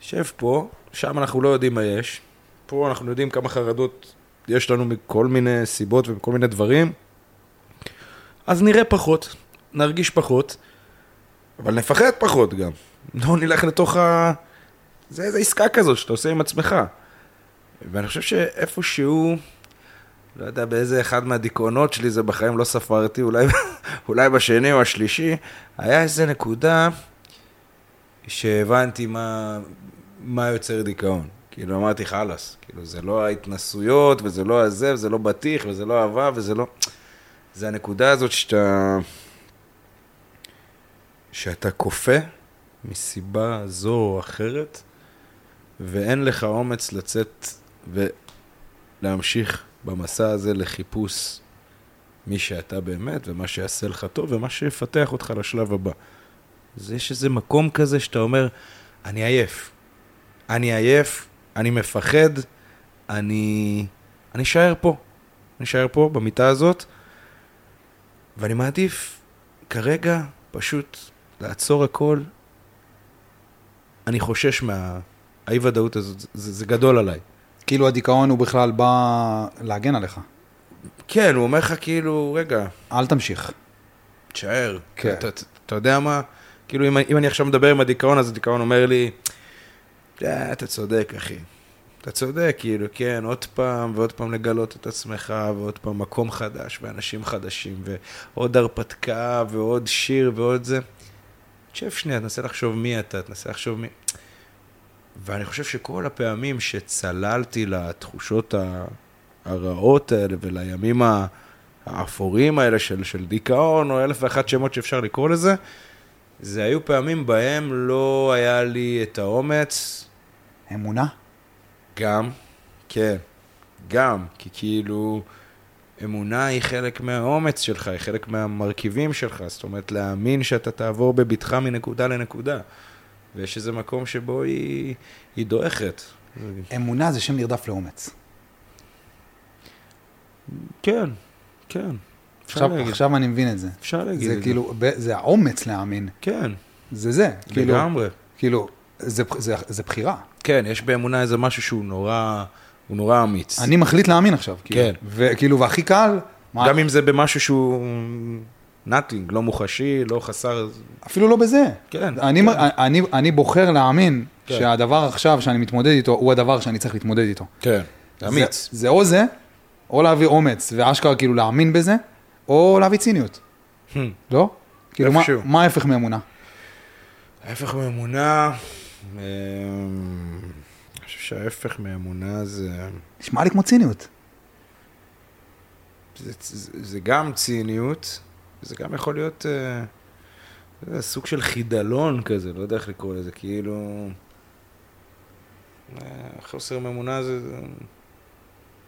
שב פה, שם אנחנו לא יודעים מה יש. פה אנחנו יודעים כמה חרדות יש לנו מכל מיני סיבות ומכל מיני דברים. אז נראה פחות, נרגיש פחות, אבל נפחד פחות גם. לא נלך לתוך ה... זה איזה עסקה כזאת שאתה עושה עם עצמך. ואני חושב שאיפשהו, לא יודע באיזה אחד מהדיכאונות שלי זה בחיים לא ספרתי, אולי, אולי בשני או השלישי, היה איזה נקודה שהבנתי מה, מה יוצר דיכאון. כאילו אמרתי חלאס, כאילו זה לא ההתנסויות וזה לא הזה וזה לא בטיח וזה לא אהבה וזה לא... זה הנקודה הזאת שאתה... שאתה כופה מסיבה זו או אחרת ואין לך אומץ לצאת ולהמשיך במסע הזה לחיפוש מי שאתה באמת ומה שיעשה לך טוב ומה שיפתח אותך לשלב הבא. אז יש איזה מקום כזה שאתה אומר, אני עייף. אני עייף, אני מפחד, אני... אני אשאר פה. אני אשאר פה, במיטה הזאת, ואני מעדיף כרגע פשוט לעצור הכל. אני חושש מה... האי-ודאות הזאת, זה, זה גדול עליי. כאילו הדיכאון הוא בכלל בא להגן עליך. כן, הוא אומר לך כאילו, רגע, אל תמשיך. תשאר. כן. אתה, אתה, אתה יודע מה? כאילו, אם, אם אני עכשיו מדבר עם הדיכאון, אז הדיכאון אומר לי, אה, אתה צודק, אחי. אתה צודק, כאילו, כן, עוד פעם ועוד פעם לגלות את עצמך, ועוד פעם מקום חדש, ואנשים חדשים, ועוד הרפתקה, ועוד שיר, ועוד זה. תשב שנייה, תנסה לחשוב מי אתה, תנסה לחשוב מי... ואני חושב שכל הפעמים שצללתי לתחושות הרעות האלה ולימים האפורים האלה של, של דיכאון, או אלף ואחת שמות שאפשר לקרוא לזה, זה היו פעמים בהם לא היה לי את האומץ, אמונה? גם, כן, גם, כי כאילו, אמונה היא חלק מהאומץ שלך, היא חלק מהמרכיבים שלך, זאת אומרת, להאמין שאתה תעבור בבטחה מנקודה לנקודה. ויש איזה מקום שבו היא, היא דועכת. אמונה זה שם נרדף לאומץ. כן, כן. עכשיו. עכשיו אני מבין את זה. אפשר להגיד זה את זה. כאילו, ב- זה האומץ להאמין. כן, זה זה. כאילו, לגמרי. כאילו, זה, זה, זה בחירה. כן, יש באמונה איזה משהו שהוא נורא, הוא נורא אמיץ. אני מחליט להאמין עכשיו. כאילו. כן. וכאילו, והכי קל, מה, גם אם זה במשהו שהוא nothing, לא מוחשי, לא חסר... אפילו לא בזה. כן, אני, כן. אני, אני בוחר להאמין כן. שהדבר עכשיו שאני מתמודד איתו, הוא הדבר שאני צריך להתמודד איתו. כן, אמיץ. זה, זה או זה, או להביא אומץ, ואשכרה כאילו להאמין בזה, או להביא ציניות, Hmm. לא? כאילו, מה, ההפך מאמונה? ההפך מאמונה, אמ, שההפך מאמונה זה, נשמע לי כמו ציניות. זה, זה, זה גם ציניות, זה גם יכול להיות אה, סוג של חידלון כזה, לא יודע איך לקרוא לזה, כאילו... אה, חוסר מאמונה זה,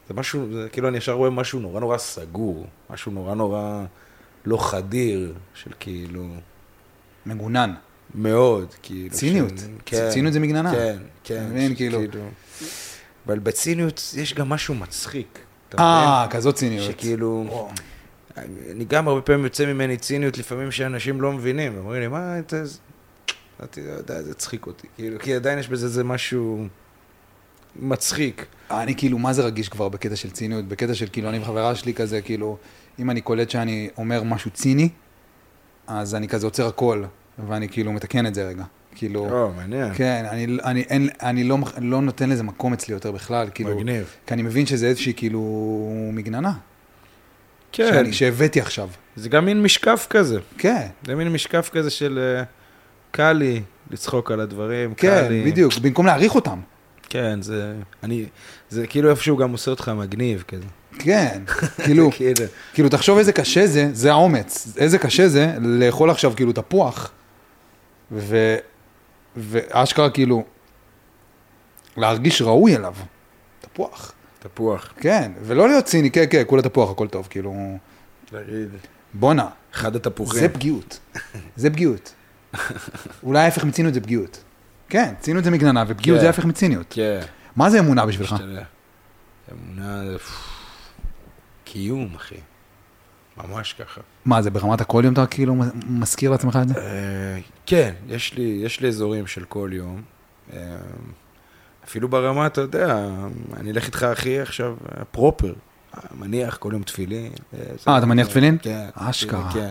זה משהו, זה, כאילו אני ישר רואה משהו נורא נורא סגור, משהו נורא נורא לא חדיר, של כאילו... מגונן. מאוד, כאילו. ציניות. של- כן. ציניות זה מגננה. כן, כן. מבין, כאילו. אבל בציניות יש גם משהו מצחיק. אה? כזאת ציניות. שכאילו, וואו. אני גם הרבה פעמים יוצא ממני ציניות לפעמים שאנשים לא מבינים, אומרים לי, מה, אתה... אתה יודע, זה צחיק אותי, כאילו, כי עדיין יש בזה איזה משהו מצחיק. אני כאילו, מה זה רגיש כבר בקטע של ציניות? בקטע של כאילו, אני וחברה שלי כזה, כאילו, אם אני קולט שאני אומר משהו ציני, אז אני כזה עוצר הכל, ואני כאילו מתקן את זה רגע. כאילו, או, מעניין. כן, אני, אני, אין, אני לא, לא נותן לזה מקום אצלי יותר בכלל, כאילו, מגניב. כי אני מבין שזה איזושהי כאילו מגננה, כן, שאני, שהבאתי עכשיו. זה גם מין משקף כזה. כן, זה מין משקף כזה של אה, קל לי לצחוק על הדברים, קל כן, לי... בדיוק, במקום להעריך אותם. כן, זה... אני... זה כאילו איפשהו גם עושה אותך מגניב כזה. כן, כאילו, כאילו... כאילו, תחשוב איזה קשה זה, זה האומץ. איזה קשה זה לאכול עכשיו כאילו תפוח, ו... ואשכרה כאילו, להרגיש ראוי אליו. תפוח. תפוח. כן, ולא להיות ציני, כן, כן, כולה תפוח, הכל טוב, כאילו, תגיד. בואנה, אחד התפוחים. זה פגיעות. זה פגיעות. אולי ההפך מציניות זה פגיעות. כן, ציניות זה מגננה, ופגיעות כן. זה ההפך מציניות. כן. מה זה אמונה בשבילך? אמונה זה... קיום, אחי. ממש ככה. מה, זה ברמת הכל יום אתה כאילו מזכיר לעצמך את זה? אה, כן, יש לי, יש לי אזורים של כל יום. אה, אפילו ברמה, אתה יודע, אני אלך איתך, אחי, עכשיו, פרופר. מניח כל יום תפילין. אה, אה, אתה מניח תפילין? כן. אשכרה. כן.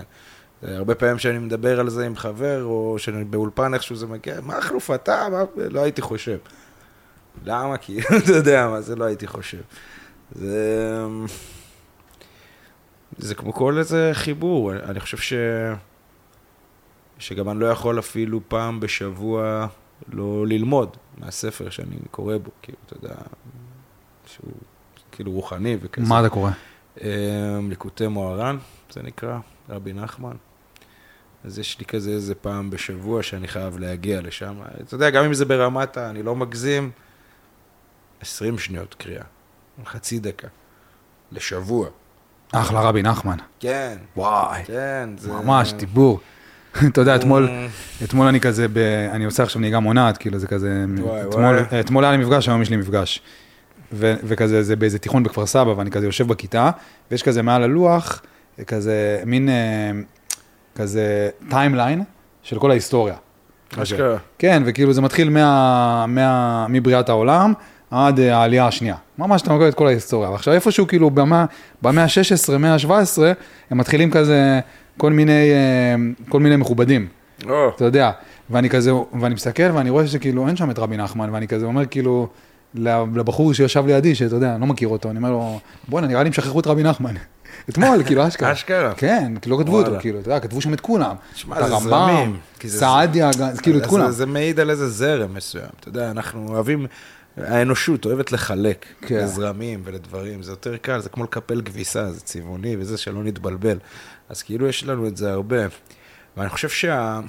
הרבה פעמים שאני מדבר על זה עם חבר, או שאני באולפן איכשהו זה מגיע, מה החלוף אתה? מה? לא הייתי חושב. למה? כי אתה יודע מה, זה לא הייתי חושב. זה... זה כמו כל איזה חיבור, אני חושב ש... שגם אני לא יכול אפילו פעם בשבוע לא ללמוד מהספר שאני קורא בו, כאילו, אתה יודע, שהוא כאילו רוחני וכזה. מה אתה קורא? אמ, ליקוטי מוהר"ן, זה נקרא, רבי נחמן. אז יש לי כזה איזה פעם בשבוע שאני חייב להגיע לשם. אתה יודע, גם אם זה ברמת ה... אני לא מגזים, 20 שניות קריאה, חצי דקה, לשבוע. אחלה רבי נחמן. כן, וואי, כן, זה... ממש, דיבור. אתה יודע, אתמול, אתמול אני כזה, ב... אני עושה עכשיו נהיגה מונעת, כאילו זה כזה, וואי, אתמול, וואי. אתמול היה לי מפגש, היום יש לי מפגש. ו... וכזה, זה באיזה תיכון בכפר סבא, ואני כזה יושב בכיתה, ויש כזה מעל הלוח, כזה מין, אה, כזה timeline של כל ההיסטוריה. אשכרה. כן, וכאילו זה מתחיל מה, מה, מבריאת העולם עד אה, העלייה השנייה. ממש אתה מקבל את כל ההיסטוריה. ועכשיו איפשהו כאילו במאה, במאה ה-16, מאה ה-17, הם מתחילים כזה כל מיני, אה, כל מיני מכובדים, או, אתה יודע. ואני כזה, ואני מסתכל ואני רואה שכאילו אין שם את רבי נחמן, ואני כזה אומר כאילו, לבחור שישב לידי, שאתה יודע, אני לא מכיר אותו, אני אומר לו, בואנה, נראה לי הם שכחו את רבי נחמן. אתמול, כאילו, אשכרה. אשכרה. כן, כאילו, לא כתבו אותו. כאילו, אתה יודע, כתבו שם את כולם. תשמע, את זה הרמב"ם, זרמים, סעדיה, כאילו, את כולם. זה מעיד על איזה זרם מסוים. אתה יודע, אנחנו אוהבים, האנושות אוהבת לחלק כן. לזרמים ולדברים. זה יותר קל, זה כמו לקפל כביסה, זה צבעוני וזה, שלא נתבלבל. אז כאילו יש לנו את זה הרבה. ואני חושב שה...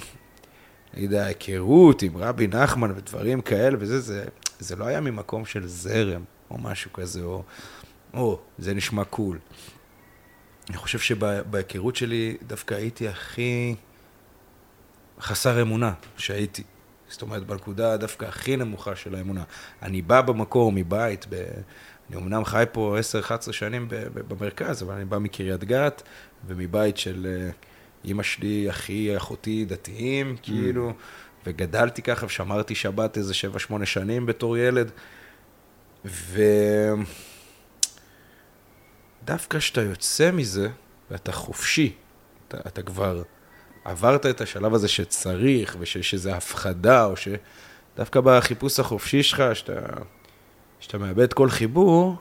נגיד, ההיכרות עם רבי נחמן ודברים כאלה וזה, זה, זה לא היה ממקום של זרם או משהו כזה, או, או, זה נשמע קול. אני חושב שבהיכרות שלי דווקא הייתי הכי חסר אמונה שהייתי. זאת אומרת, בנקודה דווקא הכי נמוכה של האמונה. אני בא במקור מבית, ב... אני אמנם חי פה 10-11 שנים במרכז, אבל אני בא מקריית גת, ומבית של אה, אימא שלי, אחי, אחותי, דתיים, כאילו, וגדלתי ככה, ושמרתי שבת איזה 7-8 שנים בתור ילד. ודווקא כשאתה יוצא מזה, ואתה חופשי, אתה, אתה כבר עברת את השלב הזה שצריך, ושיש איזו הפחדה, או שדווקא בחיפוש החופשי שלך, שאתה, שאתה מאבד כל חיבור,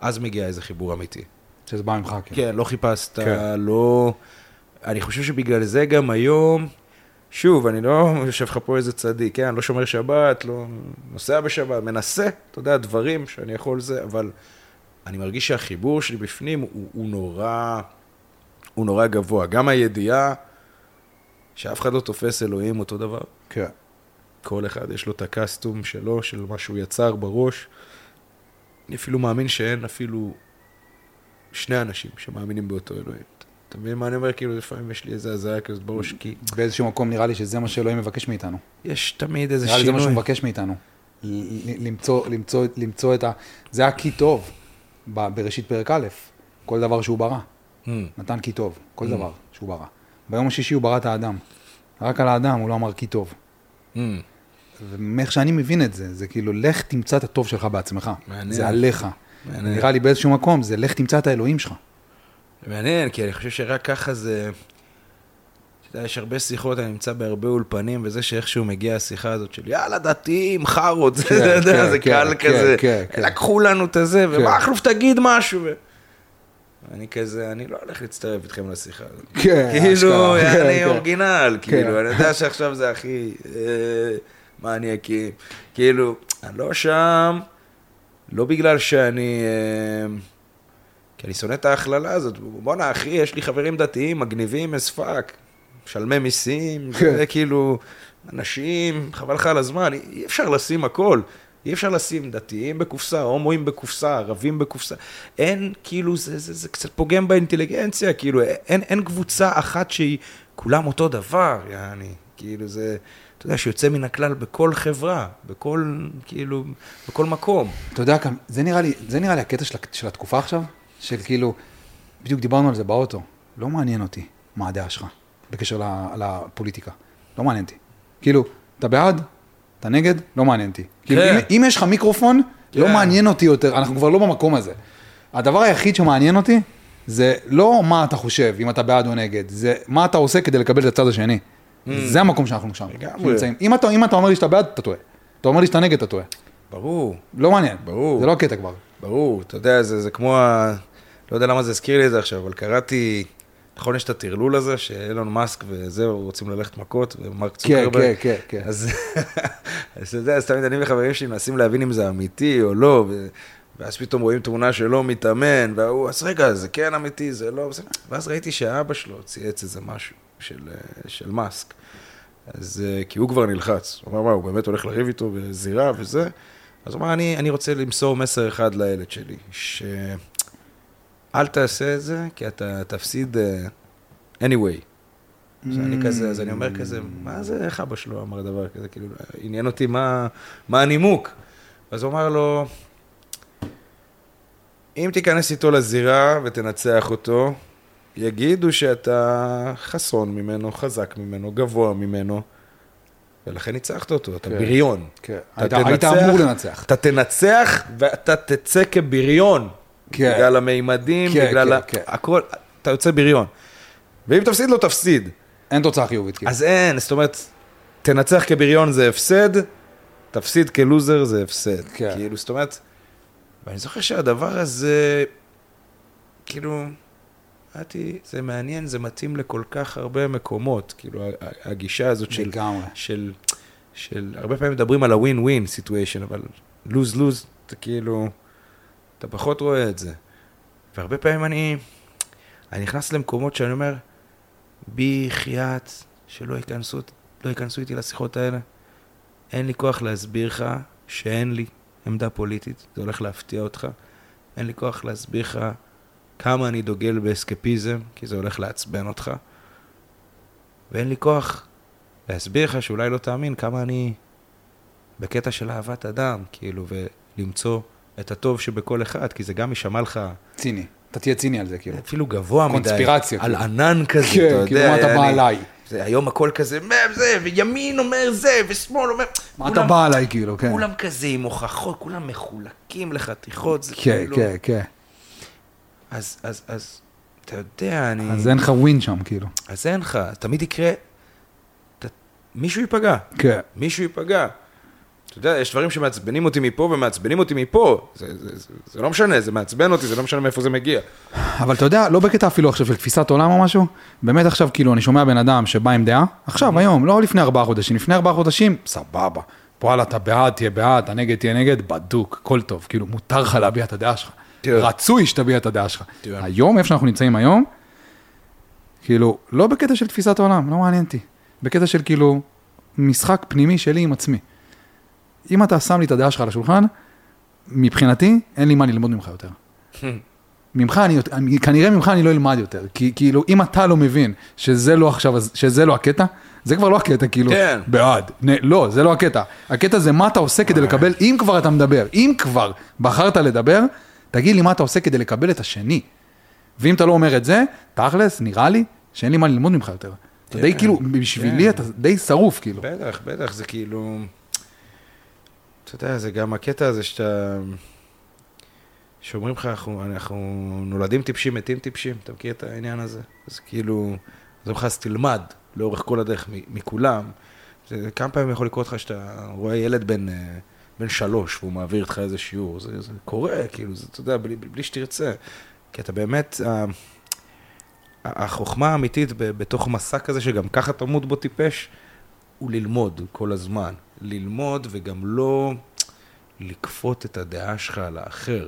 אז מגיע איזה חיבור אמיתי. שזה בא ממך, כן. כן, לא חיפשת, כן. לא... אני חושב שבגלל זה גם היום, שוב, אני לא יושב לך פה איזה צדיק, כן, לא שומר שבת, לא נוסע בשבת, מנסה, אתה יודע, דברים שאני יכול זה, אבל אני מרגיש שהחיבור שלי בפנים הוא, הוא נורא, הוא נורא גבוה. גם הידיעה שאף אחד לא תופס אלוהים אותו דבר. כן. כל אחד יש לו את הקסטום שלו, של מה שהוא יצר בראש. אני אפילו מאמין שאין אפילו שני אנשים שמאמינים באותו אלוהים. אתה מבין מה אני אומר? כאילו, לפעמים יש לי איזה הזיה כזאת בראש, כי באיזשהו מקום נראה לי שזה מה שאלוהים מבקש מאיתנו. יש תמיד איזה נראה לי זה מה שהוא שינוי. מבקש מאיתנו. למצוא, למצוא, למצוא את ה... זה היה כי טוב בראשית פרק א', כל דבר שהוא ברא. Hmm, נתן כי טוב, כל Mm. דבר שהוא ברא. ביום השישי הוא ברא את האדם. רק על האדם הוא לא אמר כי טוב. hmm. ומאיך שאני מבין את זה, זה כאילו, לך תמצא את הטוב שלך בעצמך. מעניין. זה עליך. מעניין. נראה לי באיזשהו מקום, זה לך תמצא את האלוהים שלך. מעניין, כי אני חושב שרק ככה זה... אתה יודע, יש הרבה שיחות, אני נמצא בהרבה אולפנים, וזה שאיכשהו מגיעה השיחה הזאת של יאללה, דתיים, חארות, זה, כן, אתה יודע, כן, זה כן, קל כן, כזה, כן, כן. לקחו לנו את הזה, כן. ומכלוף תגיד משהו. ו- אני כזה, אני לא הולך להצטרף איתכם לשיחה הזאת. כן, כאילו, אשכרה, כן, אני כן. אורגינל, כאילו, כן. אני יודע שעכשיו זה הכי אה, מניאקים. כאילו, אני לא שם, לא בגלל שאני... אה, כי אני שונא את ההכללה הזאת. בואנה, אחי, יש לי חברים דתיים, מגניבים as fuck, משלמי מיסים. זה כאילו, אנשים, חבל לך על הזמן, אי אפשר לשים הכל. אי אפשר לשים דתיים בקופסה, הומואים בקופסה, ערבים בקופסה. אין, כאילו, זה, זה, זה קצת פוגם באינטליגנציה, כאילו, אין, אין קבוצה אחת שהיא כולם אותו דבר, יעני. כאילו, זה, אתה יודע, שיוצא מן הכלל בכל חברה, בכל, כאילו, בכל מקום. אתה יודע, זה נראה לי, זה נראה לי הקטע של, של התקופה עכשיו, של כאילו, בדיוק דיברנו על זה באוטו, לא מעניין אותי מה הדעה שלך בקשר לפוליטיקה, לא מעניין אותי. כאילו, אתה בעד? אתה נגד? לא מעניין אותי. כאילו, כן. אם, אם יש לך מיקרופון, לא כן. מעניין אותי יותר, אנחנו כבר לא במקום הזה. הדבר היחיד שמעניין אותי, זה לא מה אתה חושב, אם אתה בעד או נגד, זה מה אתה עושה כדי לקבל את הצד השני. זה המקום שאנחנו שם. Mm. לגמרי. נמצאים. אם אתה, אם אתה אומר לי שאתה בעד, אתה טועה. אתה אומר לי שאתה נגד, אתה טועה. ברור. לא מעניין. ברור. זה לא הקטע כבר. ברור, אתה יודע, זה, זה כמו ה... לא יודע למה זה הזכיר לי את זה עכשיו, אבל קראתי, נכון, יש את הטרלול הזה, שאילון מאסק וזהו, רוצים ללכת מכות, ומרק כן, צוקרברג. כן, כן, כן. אז אתה יודע, אז תמיד אני וחברים שלי מנסים להבין אם זה אמיתי או לא. ואז פתאום רואים תמונה שלו מתאמן, והוא, אז רגע, זה כן אמיתי, זה לא. ואז ראיתי שאבא שלו צייץ איזה משהו של, אה, של מאסק. אז, אה, כי הוא כבר נלחץ. הוא אמר, מה, הוא באמת הולך לריב איתו בזירה וזה? אז הוא אמר, אני, אני רוצה למסור מסר אחד לילד שלי, שאל תעשה את זה, כי אתה תפסיד uh, anyway. אז אני כזה, אז אני אומר כזה, מה זה, איך אבא שלו אמר דבר כזה, כאילו, עניין אותי מה, מה הנימוק. אז הוא אמר לו, אם תיכנס איתו לזירה ותנצח אותו, יגידו שאתה חסון ממנו, חזק ממנו, גבוה ממנו, ולכן ניצחת אותו, אתה כן. בריון. כן. אתה היית- היית תנצח- אמור לנצח. אתה תנצח ואתה תצא כבריון. כן. בגלל המימדים, כן, בגלל כן, ה... כן. הכל, אתה יוצא בריון. ואם תפסיד, לא תפסיד. אין תוצאה חיובית, כאילו. אז אין, זאת אומרת, תנצח כבריון זה הפסד, תפסיד כלוזר זה הפסד. כן. כאילו, זאת אומרת, ואני זוכר שהדבר הזה, כאילו, אמרתי, זה מעניין, זה מתאים לכל כך הרבה מקומות, כאילו, הגישה הזאת של... לגמרי. של, של, הרבה פעמים מדברים על ה-win win situation, אבל lose lose, אתה כאילו, אתה פחות רואה את זה. והרבה פעמים אני, אני נכנס למקומות שאני אומר, בי חייאת, שלא ייכנסו, לא ייכנסו איתי לשיחות האלה. אין לי כוח להסביר לך שאין לי עמדה פוליטית, זה הולך להפתיע אותך. אין לי כוח להסביר לך כמה אני דוגל באסקפיזם, כי זה הולך לעצבן אותך. ואין לי כוח להסביר לך שאולי לא תאמין כמה אני בקטע של אהבת אדם, כאילו, ולמצוא את הטוב שבכל אחד, כי זה גם יישמע לך ציני. אתה תהיה ציני על זה, כאילו. אפילו גבוה מדי. קונספירציה, על כאילו. ענן כזה, אתה כן, יודע. כאילו, מה אתה בא עליי? זה, היום הכל כזה, מה זה, וימין אומר זה, ושמאל אומר... מה אתה בא עליי, כאילו, כן. כולם כזה עם הוכחות, כולם מחולקים לחתיכות, זה כן, כאילו... כן, כן. אז, אז, אז, אתה יודע, אני... אז אין לך ווין שם, כאילו. אז אין לך, תמיד יקרה... ת... מישהו ייפגע. כן. מישהו ייפגע. אתה יודע, יש דברים שמעצבנים אותי מפה ומעצבנים אותי מפה. זה, זה, זה, זה לא משנה, זה מעצבן אותי, זה לא משנה מאיפה זה מגיע. אבל אתה יודע, לא בקטע אפילו עכשיו של תפיסת עולם או משהו, באמת עכשיו כאילו אני שומע בן אדם שבא עם דעה, עכשיו, היום, לא לפני ארבעה חודשים, לפני ארבעה חודשים, סבבה. וואלה, אתה בעד, תהיה בעד, אתה נגד, תהיה נגד, בדוק, הכל טוב, כאילו, מותר לך להביע את הדעה שלך. רצוי שתביע את הדעה שלך. היום, איפה שאנחנו נמצאים היום, כאילו, לא בקטע של תפיסת עולם, לא מעניין אותי. בקטע של כאילו, משחק פנימי שלי עם עצמי. אם אתה שם לי את הדעה שלך על השולחן, מבחינתי, אין לי מה ללמוד ממך יותר. ממך אני, אני, כנראה ממך אני לא אלמד יותר, כי כאילו אם אתה לא מבין שזה לא עכשיו, שזה לא הקטע, זה כבר לא הקטע, כאילו, כן. בעד, נ, לא, זה לא הקטע, הקטע זה מה אתה עושה כדי לקבל, אם כבר אתה מדבר, אם כבר בחרת לדבר, תגיד לי מה אתה עושה כדי לקבל את השני. ואם אתה לא אומר את זה, תכלס, נראה לי שאין לי מה ללמוד ממך יותר. אתה די כן, כאילו, בשבילי כן. אתה די שרוף, כאילו. בטח, בטח, זה כאילו... אתה יודע, זה גם הקטע הזה שאתה... שאומרים לך, אנחנו, אנחנו נולדים טיפשים, מתים טיפשים, אתה מכיר את העניין הזה? אז כאילו, אז אומרים לך, אז תלמד לאורך כל הדרך מכולם. זה כמה פעמים יכול לקרות לך שאתה רואה ילד בן, אה, בן שלוש והוא מעביר איתך איזה שיעור, זה, זה קורה, כאילו, זה, אתה יודע, בלי, בלי שתרצה. כי אתה באמת, ה- ה- החוכמה האמיתית בתוך מסע כזה, שגם ככה תמות בו טיפש, הוא ללמוד כל הזמן. ללמוד וגם לא לכפות את הדעה שלך על האחר,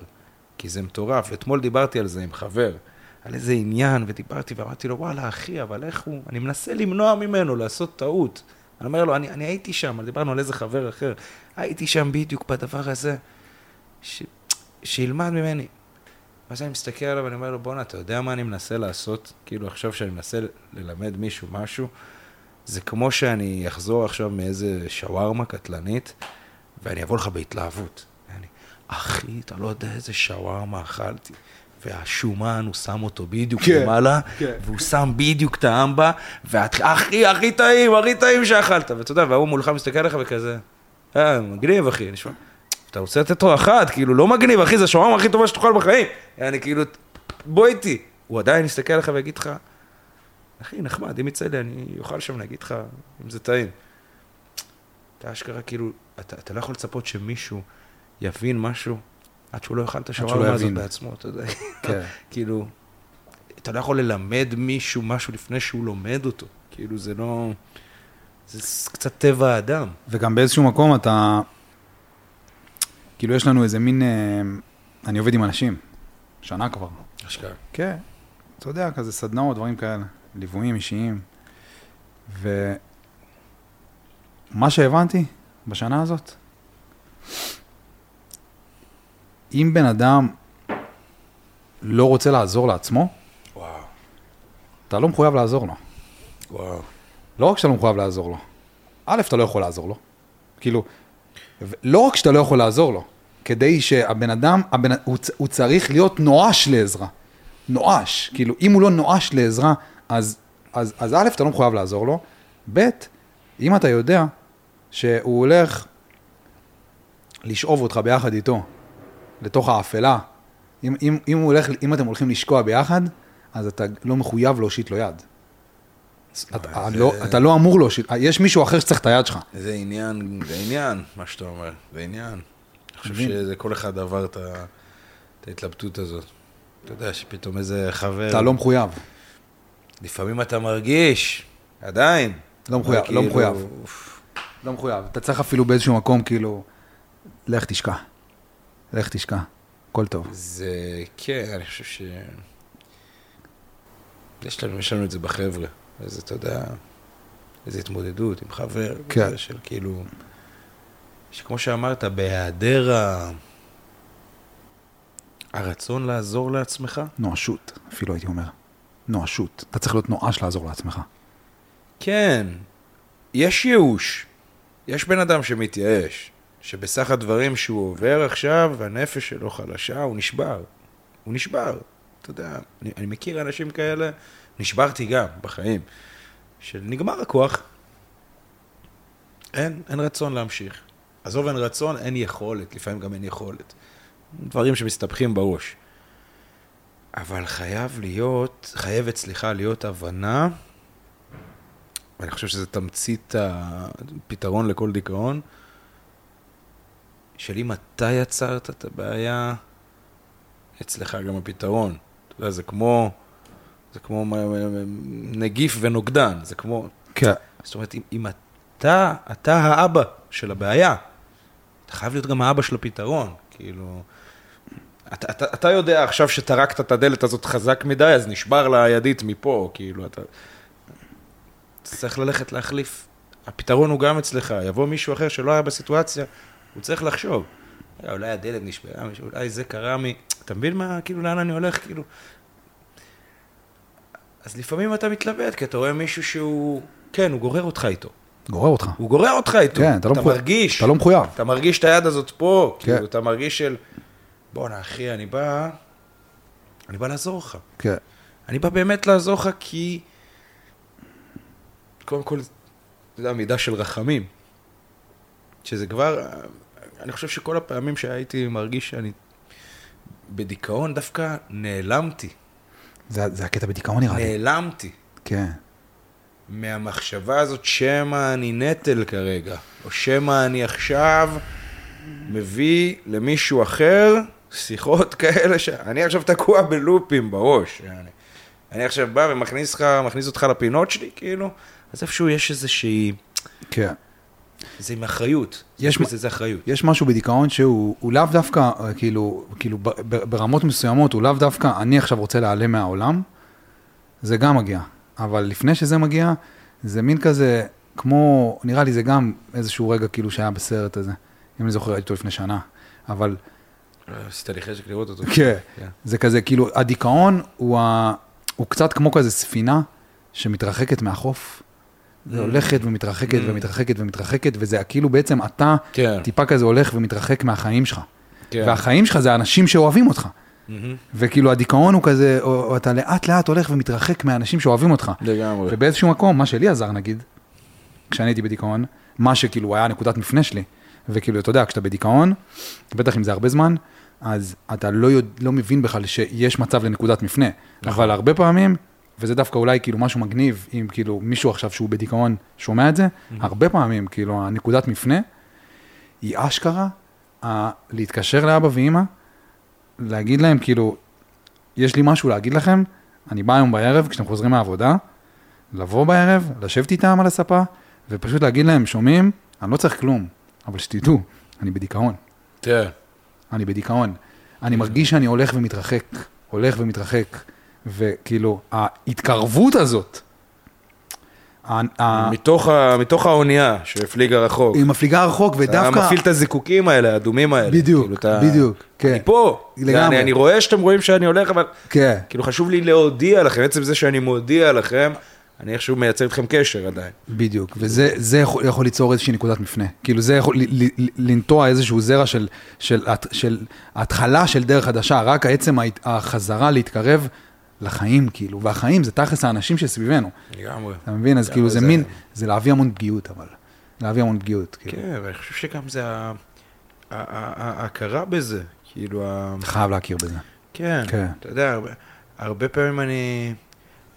כי זה מטורף. אתמול דיברתי על זה עם חבר, על איזה עניין, ודיברתי ואמרתי לו, וואלה, אחי, אבל איך הוא... אני מנסה למנוע ממנו לעשות טעות. אני אומר לו, אני, אני הייתי שם, דיברנו על איזה חבר אחר, הייתי שם בדיוק בדבר הזה, ש... שילמד ממני. ואז אני מסתכל עליו ואני אומר לו, בואנה, אתה יודע מה אני מנסה לעשות? כאילו עכשיו שאני מנסה ללמד מישהו משהו, זה כמו שאני אחזור עכשיו מאיזה שווארמה קטלנית, ואני אבוא לך בהתלהבות. ואני, אחי, אתה לא יודע איזה שווארמה אכלתי. והשומן, הוא שם אותו בדיוק כן, למעלה, כן. והוא שם בדיוק את האמבה, ואת, אחי, הכי טעים, הכי טעים שאכלת. ואתה יודע, וההוא מולך מסתכל עליך וכזה, אה, מגניב, אחי. נשמע, אתה רוצה לתת לו אחת, כאילו, לא מגניב, אחי, זה השווארמה הכי טובה שתאכל בחיים. אני כאילו, בוא איתי. הוא עדיין יסתכל עליך ויגיד לך, אחי, נחמד, אם יצא לי, אני אוכל שם, אגיד לך אם זה טעים. אתה אשכרה, כאילו, אתה, אתה לא יכול לצפות שמישהו יבין משהו עד שהוא לא יאכל את שהוא לא השווארמה הזאת. בעצמו, אתה יודע. כן. כאילו, אתה לא יכול ללמד מישהו משהו לפני שהוא לומד אותו. כאילו, זה לא... זה קצת טבע האדם. וגם באיזשהו מקום אתה, כאילו יש לנו איזה מין, אה, אני עובד עם אנשים, שנה כבר. אשכרה. כן, אתה יודע, כזה סדנאות, דברים כאלה, ליוויים אישיים. ומה שהבנתי בשנה הזאת, אם בן אדם לא רוצה לעזור לעצמו, וואו, אתה לא מחויב לעזור לו. וואו. לא רק שאתה לא מחויב לעזור לו, א', אתה לא יכול לעזור לו. כאילו, לא רק שאתה לא יכול לעזור לו, כדי שהבן אדם, הבן, הוא, הוא צריך להיות נואש לעזרה. נואש. כאילו, אם הוא לא נואש לעזרה, אז, אז, אז א', אתה לא מחויב לעזור לו, ב', אם אתה יודע שהוא הולך לשאוב אותך ביחד איתו לתוך האפלה, אם, אם, אם, הולך, אם אתם הולכים לשקוע ביחד, אז אתה לא מחויב להושיט לו יד. אתה זה- לא- אתה לא אמור להושיט, יש מישהו אחר שצריך את היד שלך. זה עניין, זה עניין, מה שאתה אומר, זה עניין. אני חושב. שזה כל אחד עבר את ההתלבטות הזאת. אתה יודע שפתאום איזה חבר... אתה לא מחויב. לפעמים אתה מרגיש, עדיין. לא מחויב, לא כאילו, מחויב. לא מחויב. אתה צריך אפילו באיזשהו מקום, כאילו, לך תשקע. לך תשקע. הכל טוב. זה, כן, אני חושב ש... יש לנו, יש לנו את זה בחבר'ה. איזה, אתה יודע, איזו התמודדות עם חבר. כן. זה של כאילו... שכמו שאמרת, בהיעדר ה... הרצון לעזור לעצמך, נואשות, אפילו הייתי אומר. נואשות. אתה צריך להיות נואש לעזור לעצמך. כן, יש ייאוש. יש בן אדם שמתייאש, שבסך הדברים שהוא עובר עכשיו, הנפש שלו חלשה, הוא נשבר. הוא נשבר. אתה יודע, אני, אני מכיר אנשים כאלה, נשברתי גם בחיים, שנגמר הכוח, אין, אין רצון להמשיך. עזוב, אין רצון, אין יכולת, לפעמים גם אין יכולת. דברים שמסתבכים בראש. אבל חייב להיות, חייבת, סליחה, להיות הבנה, ואני חושב שזה תמצית הפתרון לכל דיכאון, של אם אתה יצרת את הבעיה, אצלך גם הפתרון. אתה יודע, זה כמו, זה כמו נגיף ונוגדן, זה כמו, כן. זאת אומרת, אם, אם אתה, אתה האבא של הבעיה, אתה חייב להיות גם האבא של הפתרון, כאילו... אתה, אתה, אתה יודע עכשיו שטרקת את הדלת הזאת חזק מדי, אז נשבר לה הידית מפה, כאילו, אתה... אתה צריך ללכת להחליף. הפתרון הוא גם אצלך, יבוא מישהו אחר שלא היה בסיטואציה, הוא צריך לחשוב. "אה, אולי הדלת נשברה, אולי זה קרה מ... אתה מבין מה, כאילו, לאן אני הולך, כאילו... אז לפעמים אתה מתלבט, כי אתה רואה מישהו שהוא... כן, הוא גורר אותך איתו. גורר אותך. הוא גורר אותך איתו. כן, אתה לא אתה מחויב. מרגיש. אתה לא מחויב. אתה מרגיש את היד הזאת פה, כן. כאילו, אתה מרגיש של... בואנה, אחי, אני בא... אני בא לעזור לך. כן. אני בא באמת לעזור לך כי... קודם כל, אתה יודע, מידה של רחמים. שזה כבר... אני חושב שכל הפעמים שהייתי מרגיש שאני בדיכאון, דווקא נעלמתי. זה זה הקטע בדיכאון נראה לי. נעלמתי. כן. מהמחשבה הזאת שמא אני נטל כרגע, או שמא אני עכשיו מביא למישהו אחר שיחות כאלה שאני עכשיו תקוע בלופים בראש. אני, אני עכשיו בא ומכניס לך, מכניס אותך לפינות שלי, כאילו, אז איפשהו יש איזושהי, כן. זה עם אחריות. יש בזה זה אחריות. יש משהו בדיכאון שהוא הוא לאו דווקא, אה, כאילו, כאילו ב- ב- ברמות מסוימות, הוא לאו דווקא, אני עכשיו רוצה להיעלם מהעולם, זה גם מגיע. אבל לפני שזה מגיע, זה מין כזה, כמו, נראה לי זה גם איזשהו רגע כאילו שהיה בסרט הזה, אם אני זוכר, ראיתי אותו לפני שנה. אבל עשית לי חשק לראות אותו. כן, כן. זה כזה, כאילו, הדיכאון הוא, ה... הוא קצת כמו כזה ספינה שמתרחקת מהחוף. זה הולכת ומתרחקת Mm. ומתרחקת ומתרחקת, וזה כאילו בעצם אתה כן. טיפה כזה הולך ומתרחק מהחיים שלך. כן. והחיים שלך זה האנשים שאוהבים אותך. מהמם. וכאילו הדיכאון הוא כזה, או אתה לאט לאט הולך ומתרחק מהאנשים שאוהבים אותך. לגמרי. ובאיזשהו מקום, מה שלי עזר נגיד, כשאני הייתי בדיכאון, מה שכאילו היה נקודת מפנה שלי, וכאילו, אתה יודע, כשאתה בדיכאון, בטח אם זה הרבה זמן, אז אתה לא, יודע, לא מבין בכלל שיש מצב לנקודת מפנה. נכון. אבל הרבה פעמים, וזה דווקא אולי כאילו משהו מגניב, אם כאילו מישהו עכשיו שהוא בדיכאון שומע את זה, הרבה פעמים, כאילו, הנקודת מפנה, היא אשכרה, ה- להתקשר לאבא ואימא, להגיד להם, כאילו, יש לי משהו להגיד לכם, אני בא היום בערב, כשאתם חוזרים מהעבודה, לבוא בערב, לשבת איתם על הספה, ופשוט להגיד להם, שומעים, אני לא צריך כלום, אבל שתדעו, אני בדיכאון, כן. אני בדיכאון. אני מרגיש שאני הולך ומתרחק, הולך ומתרחק, וכאילו, ההתקרבות הזאת, מתוך ה- מתוך האונייה שהפליגה רחוק. היא מפליגה רחוק, אתה ודווקא... מפעיל את הזיקוקים האלה, האדומים האלה. בדיוק, כאילו, אתה- בדיוק, כן. אני פה. לגמרי. אני, אני רואה שאתם רואים שאני הולך, אבל כן. כאילו חשוב לי להודיע לכם, עצם זה שאני מודיע לכם, אני איכשהו מייצר איתכם קשר עדיין. בדיוק, וזה זה יכול, יכול ליצור איזושהי נקודת מפנה. כאילו זה יכול ל- ל- ל- לנטוע איזשהו זרע של, של, של, של התחלה של דרך חדשה, רק עצם החזרה להתקרב לחיים, כאילו, והחיים זה תכלס האנשים שסביבנו, לגמרי. אתה מבין? אז כאילו זה זה- מין, זה להביא המון פגיעות, אבל, להביא המון פגיעות, כאילו. כן, ואני חושב שגם זה ההכרה בזה, כאילו, אתה חייב להכיר בזה. כן, כן. אתה יודע, הרבה, הרבה פעמים אני,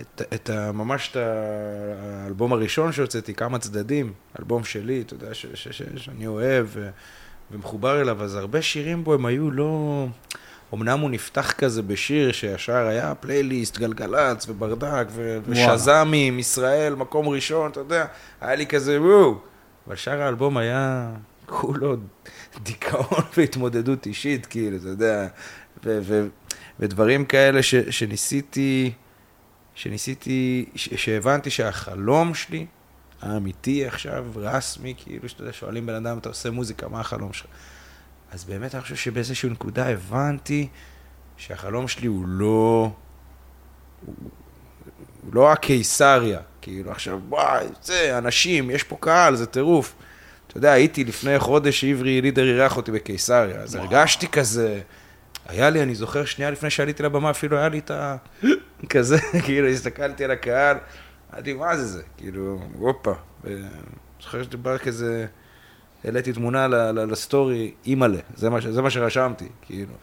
את, את ה, ממש את האלבום הראשון שהוצאתי, כמה צדדים, אלבום שלי, אתה יודע, ש, ש, ש, שאני אוהב ו, ומחובר אליו, אז הרבה שירים בו הם היו לא... אמנם הוא נפתח כזה בשיר שישר היה פלייליסט, גלגלצ וברדק ו- ושז"מים, ישראל, מקום ראשון, אתה יודע, היה לי כזה וואו. אבל שאר האלבום היה כולו דיכאון והתמודדות אישית, כאילו, אתה יודע, ו- ו- ודברים כאלה ש- שניסיתי, שניסיתי, ש- שהבנתי שהחלום שלי, האמיתי עכשיו, רסמי, כאילו, שאתה יודע, שואלים בן אדם, אתה עושה מוזיקה, מה החלום שלך? אז באמת אני חושב שבאיזושהי נקודה הבנתי שהחלום שלי הוא לא... הוא, הוא לא הקיסריה, כאילו עכשיו, וואי, זה, אנשים, יש פה קהל, זה טירוף. אתה יודע, הייתי לפני חודש שעברי לידר אירח אותי בקיסריה, אז וואו. הרגשתי כזה, היה לי, אני זוכר, שנייה לפני שעליתי לבמה, אפילו היה לי את ה... כזה, כאילו, הסתכלתי על הקהל, אמרתי, מה זה זה? כאילו, הופה. זוכר שדיבר כזה... העליתי תמונה לסטורי, אימא'לה, זה, זה מה שרשמתי, כאילו.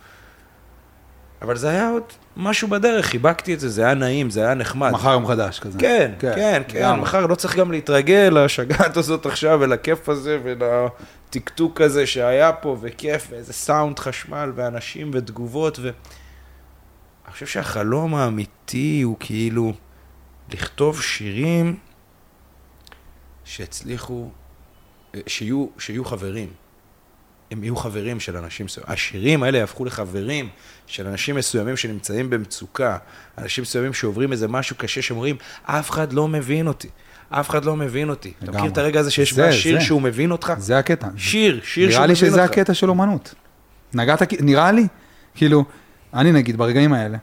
אבל זה היה עוד משהו בדרך, חיבקתי את זה, זה היה נעים, זה היה נחמד. מחר יום חדש כזה. כן, כן, כן, כן מחר לא צריך גם להתרגל לשגעת הזאת עכשיו, ולכיף הזה, ולטקטוק הזה שהיה פה, וכיף, ואיזה סאונד חשמל, ואנשים ותגובות, ו... חושב שהחלום האמיתי הוא כאילו לכתוב שירים שהצליחו שיהיו, שיהיו חברים. הם יהיו חברים של אנשים מסוימים. השירים האלה יהפכו לחברים של אנשים מסוימים שנמצאים במצוקה, אנשים מסוימים שעוברים איזה משהו קשה, שאומרים, אף אחד לא מבין אותי. אף אחד לא מבין אותי. אתה מכיר את הרגע הזה שיש בה שיר שהוא מבין אותך? זה הקטע. שיר, שיר שהוא מבין אותך. נראה לי שזה הקטע של אומנות. נגעת, נראה לי, כאילו, אני נגיד, ברגעים האלה,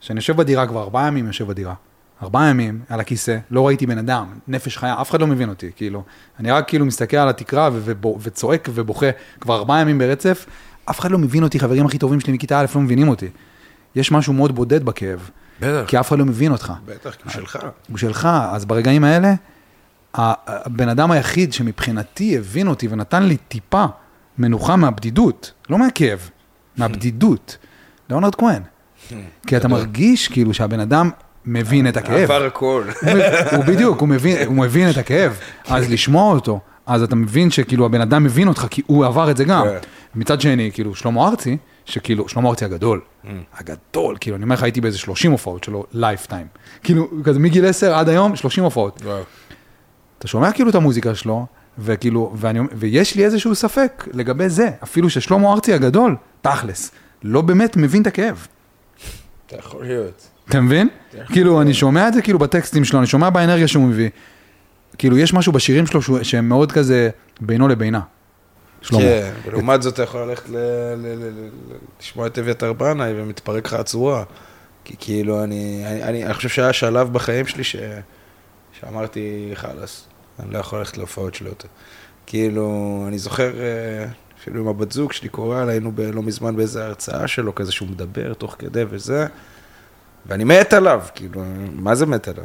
שאני יושב בדירה כבר ארבעה ימים יושב בדירה, ארבעה ימים על הכיסא, לא ראיתי בן אדם, נפש חיה, אף אחד לא מבין אותי, כאילו. אני רק כאילו מסתכל על התקרה וצועק ובוכה כבר ארבעה ימים ברצף, אף אחד לא מבין אותי, חברים הכי טובים שלי מכיתה א' לא מבינים אותי. יש משהו מאוד בודד בכאב. בטח. כי אף אחד לא מבין אותך. בטח, כי הוא שלך. הוא שלך, אז ברגעים האלה, הבן אדם היחיד שמבחינתי הבין אותי ונתן לי טיפה מנוחה מהבדידות, לא מהכאב, מהבדידות, ליאונרד כהן. כי אתה מרגיש כאילו שהבן אדם מבין את הכאב. עבר הכל. הוא בדיוק, הוא מבין, הוא מבין את הכאב. אז לשמוע אותו, אז אתה מבין שכאילו הבן אדם מבין אותך, כי הוא עבר את זה גם. כן. מצד שני, כאילו, שלמה ארצי, שכאילו, שלמה ארצי הגדול, mm. הגדול, כאילו, אני אומר לך, הייתי באיזה 30 הופעות שלו, lifetime. כאילו, כזה מגיל 10 עד היום, 30 הופעות. אתה שומע כאילו את המוזיקה שלו, וכאילו, ואני, ויש לי איזשהו ספק לגבי זה, אפילו ששלמה ארצי הגדול, תכלס, לא באמת מבין את הכאב. אתה יכול להיות. אתה מבין? כאילו, אני שומע את זה כאילו בטקסטים שלו, אני שומע באנרגיה שהוא מביא. כאילו, יש משהו בשירים שלו שהם מאוד כזה בינו לבינה. כן, ולעומת זאת אתה יכול ללכת לשמוע את אביתר בנאי ומתפרק לך הצורה. כי כאילו, אני חושב שהיה שלב בחיים שלי שאמרתי, חלאס, אני לא יכול ללכת להופעות שלו יותר. כאילו, אני זוכר, אה, אפילו עם הבת זוג שלי קורא, היינו לא מזמן באיזה הרצאה שלו, כזה שהוא מדבר תוך כדי וזה. ואני מת עליו, כאילו, מה זה מת עליו?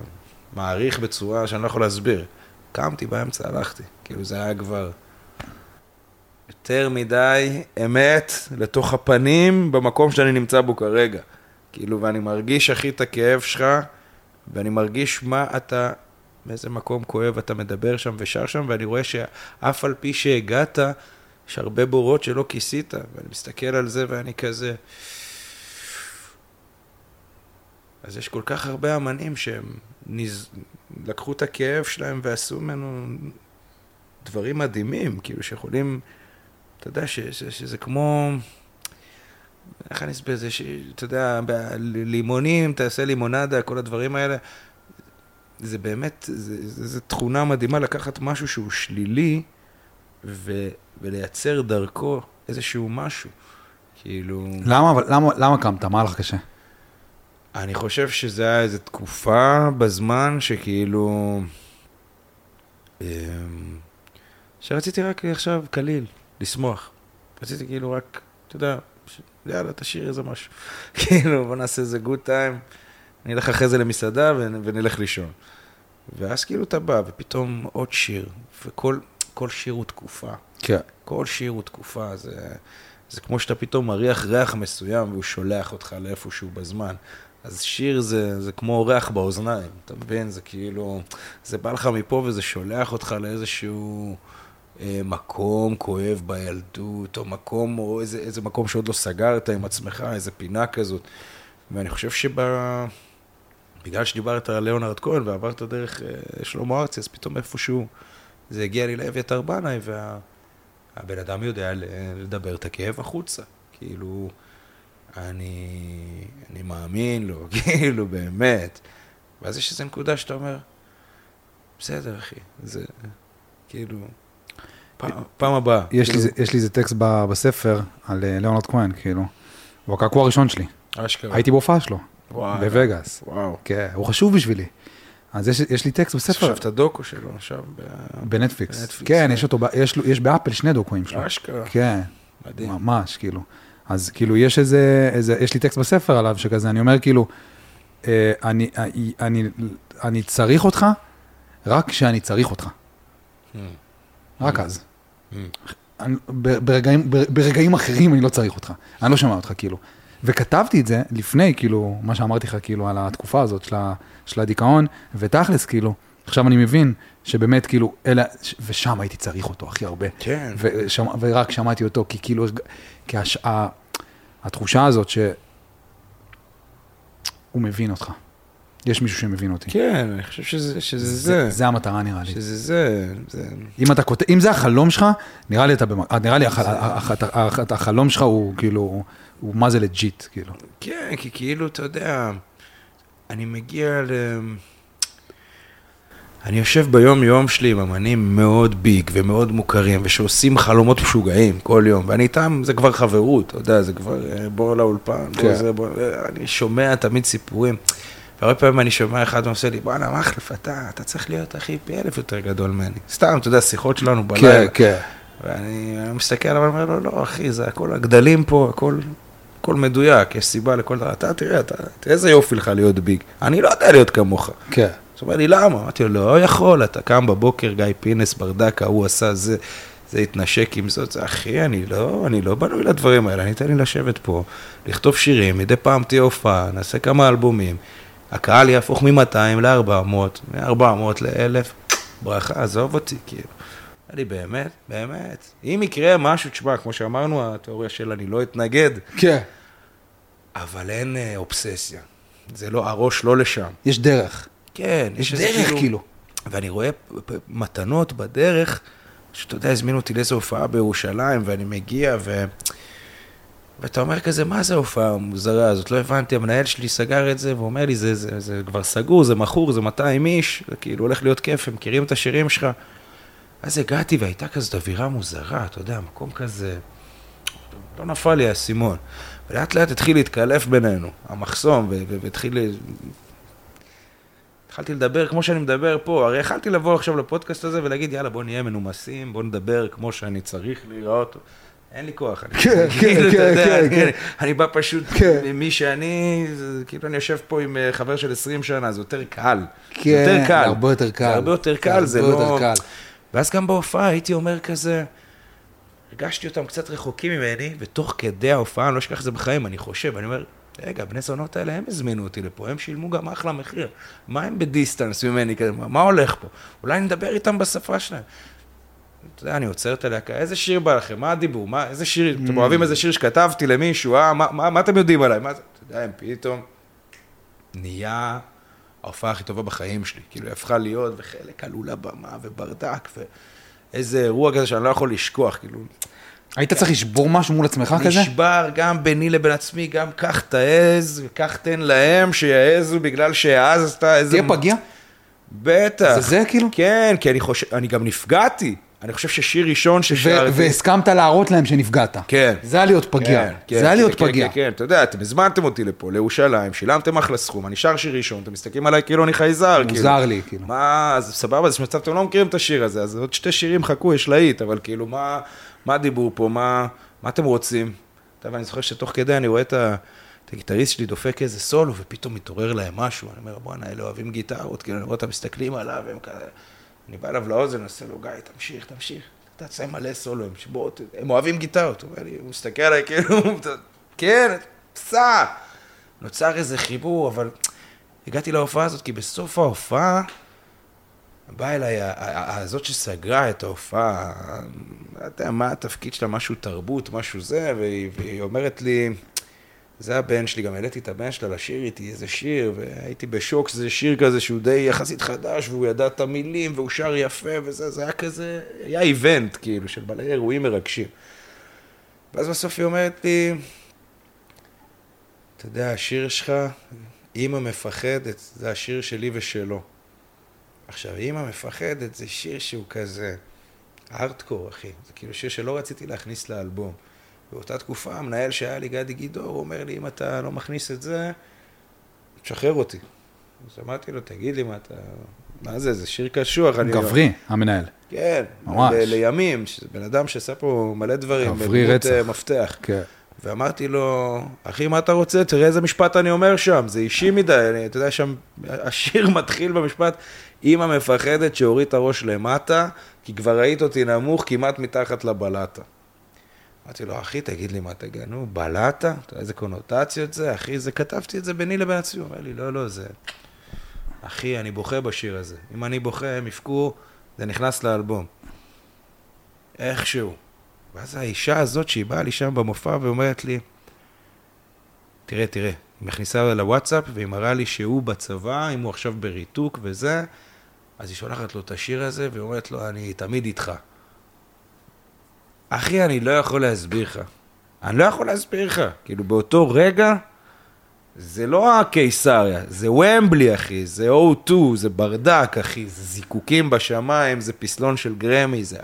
מעריך בצורה שאני לא יכול להסביר. קמתי באמצע, הלכתי. כאילו, זה היה כבר יותר מדי אמת לתוך הפנים במקום שאני נמצא בו כרגע. כאילו, ואני מרגיש, אחי, את הכאב שלך, ואני מרגיש מה אתה, באיזה מקום כואב אתה מדבר שם ושר שם, ואני רואה שאף על פי שהגעת, יש הרבה בורות שלא כיסית, ואני מסתכל על זה ואני כזה... אז יש כל כך הרבה אמנים שהם נז... לקחו את הכאב שלהם ועשו ממנו דברים מדהימים, כאילו שיכולים, אתה יודע, ש... ש... שזה כמו, איך אני אסביר את זה, אתה יודע, לימונים, תעשה לימונדה, כל הדברים האלה, זה באמת, זה תכונה מדהימה לקחת משהו שהוא שלילי ו... ולייצר דרכו איזשהו משהו, כאילו... למה, למה, למה קמת? מה לך קשה? אני חושב שזה היה איזו תקופה בזמן שכאילו... אמ, שרציתי רק עכשיו קליל, לשמוח. רציתי כאילו רק, אתה יודע, יאללה, תשאיר איזה משהו. כאילו, בוא נעשה איזה גוד טיים, נלך אחרי זה למסעדה ונלך לישון. ואז כאילו אתה בא, ופתאום עוד שיר, וכל שיר הוא תקופה. כן. כל שיר הוא תקופה, זה, זה כמו שאתה פתאום מריח ריח מסוים והוא שולח אותך לאיפשהו בזמן. אז שיר זה, זה כמו אורח באוזניים, אתה מבין? זה כאילו, זה בא לך מפה וזה שולח אותך לאיזשהו אה, מקום כואב בילדות, או מקום, או איזה, איזה מקום שעוד לא סגרת עם עצמך, איזה פינה כזאת. ואני חושב שב... בגלל שדיברת על ליאונרד כהן ועברת דרך אה, שלמה ארצי, אז פתאום איפשהו זה הגיע לי לאביתר בנאי, והבן וה... אדם יודע לדבר את הכאב החוצה. כאילו, אני, אני מאמין לו, כאילו, באמת. ואז יש איזו נקודה שאתה אומר, בסדר, אחי, זה כאילו, פעם, פעם הבאה. יש, כאילו... לי, יש לי איזה טקסט בספר על אה, ליאונרד כהן, כאילו. הוא הקעקוע הראשון שלי. אשכרה. הייתי בהופעה שלו, וואו. בווגאס. וואו. כן, הוא חשוב בשבילי. אז יש, יש לי טקסט בספר. עכשיו את הדוקו שלו, עכשיו ב... בנטפליקס. בנטפליקס, כן, כן. יש אותו, יש, יש באפל שני דוקואים שלו. אשכרה. כן, מדהים. ממש, כאילו. אז כאילו, יש איזה, איזה, יש לי טקסט בספר עליו, שכזה, אני אומר, כאילו, אה, אני, אני, אני, אני צריך אותך רק כשאני צריך אותך. Hmm. רק אז. Hmm. אני, ברגעים, ברגעים אחרים אני לא צריך אותך. אני לא שומע אותך, כאילו. וכתבתי את זה לפני, כאילו, מה שאמרתי לך, כאילו, על התקופה הזאת של, ה, של הדיכאון, ותכלס, כאילו, עכשיו אני מבין שבאמת, כאילו, אלה, ושם הייתי צריך אותו הכי הרבה. כן. ושמע, ורק שמעתי אותו, כי כאילו, כי הש, ה, התחושה הזאת שהוא מבין אותך. יש מישהו שמבין אותי. כן, אני חושב שזה שזה זה, זה. זה המטרה נראה לי. שזה זה. זה... אם אתה כותב, אם זה החלום שלך, נראה לי אתה, נראה לי הח- הח- הח- הח- החלום שלך הוא כאילו, הוא מה זה לג'יט, כאילו. כן, כי כאילו, אתה יודע, אני מגיע ל... אני יושב ביום-יום שלי עם אמנים מאוד ביג ומאוד מוכרים, ושעושים חלומות משוגעים כל יום, ואני איתם, זה כבר חברות, אתה יודע, זה כבר אה, בוא לאולפן, בוא כן. זה, בוא... אה, אני שומע תמיד סיפורים. והרבה פעמים אני שומע אחד ועושה לי, בואנה, מחלף, אתה, אתה צריך להיות, אחי, פי אלף יותר גדול ממני. סתם, אתה יודע, שיחות שלנו בלילה. כן. ואני מסתכל עליו ואומר לו, לא, אחי, זה הכל, הגדלים פה, הכל, הכל מדויק, יש סיבה לכל דבר. אתה, תראה, אתה, תראה איזה יופי לך להיות ביג. אני לא יודע להיות כמוך. כן. אז הוא אומר לי, למה? אמרתי לו, לא יכול, אתה קם בבוקר, גיא פינס, ברדקה, הוא עשה זה, זה התנשק עם זאת, זה, אחי, אני לא, אני לא בנוי לדברים האלה, אני אתן לי לשבת פה, לכתוב שירים, מדי פעם תהיה הופעה, נעשה כמה אלבומים, הקהל יהפוך מ-200 ל-400, מ-400 ל-1000, ברכה, עזוב אותי, כאילו. אמר לי, באמת, באמת, אם יקרה משהו, תשמע, כמו שאמרנו, התיאוריה של אני לא אתנגד, כן. אבל אין אה, אובססיה. זה לא, הראש לא לשם. יש דרך. כן, יש איזה דרך, כאילו. ואני רואה מתנות בדרך, שאתה יודע, הזמינו אותי לאיזו הופעה בירושלים, ואני מגיע, ו... ואתה אומר כזה, מה זה ההופעה המוזרה הזאת? לא הבנתי, המנהל שלי סגר את זה, והוא אומר לי, זה, זה, זה כבר סגור, זה מכור, זה 200 איש, זה כאילו הולך להיות כיף, הם מכירים את השירים שלך. אז הגעתי והייתה כזאת אווירה מוזרה, אתה יודע, מקום כזה, לא נפל לי האסימון. ולאט לאט התחיל להתקלף בינינו, המחסום, והתחיל... התחלתי לדבר כמו שאני מדבר פה, הרי יכלתי לבוא עכשיו לפודקאסט הזה ולהגיד, יאללה, בוא נהיה מנומסים, בוא נדבר כמו שאני צריך להיראות. אין לי כוח. אני- כן, כאילו, כן, כן, יודע, כן, אני- כן. בא פשוט, כן. מי שאני, כאילו אני יושב פה עם אה, חבר של 20 שנה, זה יותר קל. כן, יותר קל. הרבה יותר קל. זה הרבה יותר קל, זה לא... ואז גם בהופעה הייתי אומר כזה, הרגשתי אותם קצת רחוקים ממני, ותוך כדי ההופעה, אני לא אשכח את זה בחיים, אני חושב, אני אומר, רגע, בני זונות האלה, הם הזמינו אותי לפה, הם שילמו גם אחלה מחיר. מה הם בדיסטנס ממני כזה, מה, הולך פה? אולי נדבר איתם בשפה שלהם. אתה יודע, אני עוצר את הלהקה, איזה שיר בא לכם? מה הדיבור? מה, איזה שיר, אתם Mm. אוהבים איזה שיר שכתבתי למישהו, אה? מה, מה, מה אתם יודעים עליי? מה זה? אתה יודע, הם פתאום נהיה ההופעה הכי טובה בחיים שלי. כאילו, היא הפכה להיות, וחלק עלו לבמה, וברדק, ואיזה אירוע כזה שאני לא יכול לשכוח, כאילו. היית צריך לשבור משהו מול עצמך כזה? נשבר גם ביני לבין עצמי, גם קח תעז, וקח תן להם שיעזו בגלל שהעזת איזה... תהיה פגיע? בטח. זה זה כאילו? כן, כי אני חושב, אני גם נפגעתי. אני חושב ששיר ראשון ששרתי... והסכמת להראות להם שנפגעת. כן. זה היה להיות פגיע. כן, כן, זה היה כן, להיות כן, פגיע. כן, כן, אתה יודע, אתם הזמנתם אותי לפה, לירושלים, שילמתם אחלה סכום, אני שר שיר ראשון, אתם מסתכלים עליי כאילו אני חייזר. כאילו. מוזר לי, כאילו. מה, אז סבבה, אז מצב אתם לא מכירים את השיר הזה, אז עוד שתי שירים חכו, יש להיט, אבל כאילו, מה, מה הדיבור פה, מה, מה אתם רוצים? אתה ואני זוכר שתוך כדי אני רואה את ה... את הגיטריסט שלי דופק איזה סולו, ופתאום מתעורר להם משהו, אני אומר, בואנה, אלה אוהבים גיטרות, כאילו, אני רואה אותם מסתכלים עליו, והם כזה... אני בא אליו לאוזן, עושה לו, גיא, תמשיך, תמשיך. אתה תעשה מלא סולו, הם שבו, הם אוהבים גיטרות. הוא מסתכל עליי כאילו, כן, סע. נוצר איזה חיבור, אבל הגעתי להופעה הזאת, כי בסוף ההופעה, באה אליי הזאת שסגרה את ההופעה, לא יודע מה התפקיד שלה, משהו תרבות, משהו זה, והיא, והיא אומרת לי, זה הבן שלי, גם העליתי את הבן שלה לשיר איתי איזה שיר, והייתי בשוק, זה שיר כזה שהוא די יחסית חדש, והוא ידע את המילים, והוא שר יפה וזה, זה היה כזה, היה איבנט, כאילו, של בעלי אירועים מרגשים. ואז בסוף היא אומרת לי, אתה יודע, השיר שלך, אימא מפחדת, זה השיר שלי ושלו. עכשיו, אימא מפחדת זה שיר שהוא כזה ארטקור, אחי. זה כאילו שיר שלא רציתי להכניס לאלבום. באותה תקופה, המנהל שהיה לי, גדי גידור, אומר לי, אם אתה לא מכניס את זה, תשחרר אותי. אז אמרתי לו, תגיד לי מה אתה... מה זה, זה שיר קשוח. אני- גברי, המנהל. כן, ממש. ל- לימים, בן אדם שעשה פה מלא דברים. גברי רצח. אה, מפתח. כן. ואמרתי לו, אחי, מה אתה רוצה? תראה איזה משפט אני אומר שם, זה אישי מדי, אני, אתה יודע, שם, השיר מתחיל במשפט, אמא מפחדת שהוריד את הראש למטה, כי כבר ראית אותי נמוך כמעט מתחת לבלטה. אמרתי לו, אחי, תגיד לי מה אתה נו, בלטה? אתה יודע איזה קונוטציות זה? אחי, זה כתבתי את זה ביני לבין עצמי. הוא אומר לי, לא, לא, זה... אחי, אני בוכה בשיר הזה. אם אני בוכה, הם יבכו, זה נכנס לאלבום. איכשהו. ואז האישה הזאת שהיא באה לי שם במופע ואומרת לי, תראה, תראה, היא מכניסה לוואטסאפ והיא מראה לי שהוא בצבא, אם הוא עכשיו בריתוק וזה, אז היא שולחת לו את השיר הזה והיא אומרת לו, אני תמיד איתך. אחי, אני לא יכול להסביר לך. אני לא יכול להסביר לך. כאילו, באותו רגע, זה לא הקיסריה, זה ומבלי, אחי, זה O2, זה ברדק, אחי, זה זיקוקים בשמיים, זה פסלון של גרמי, זה...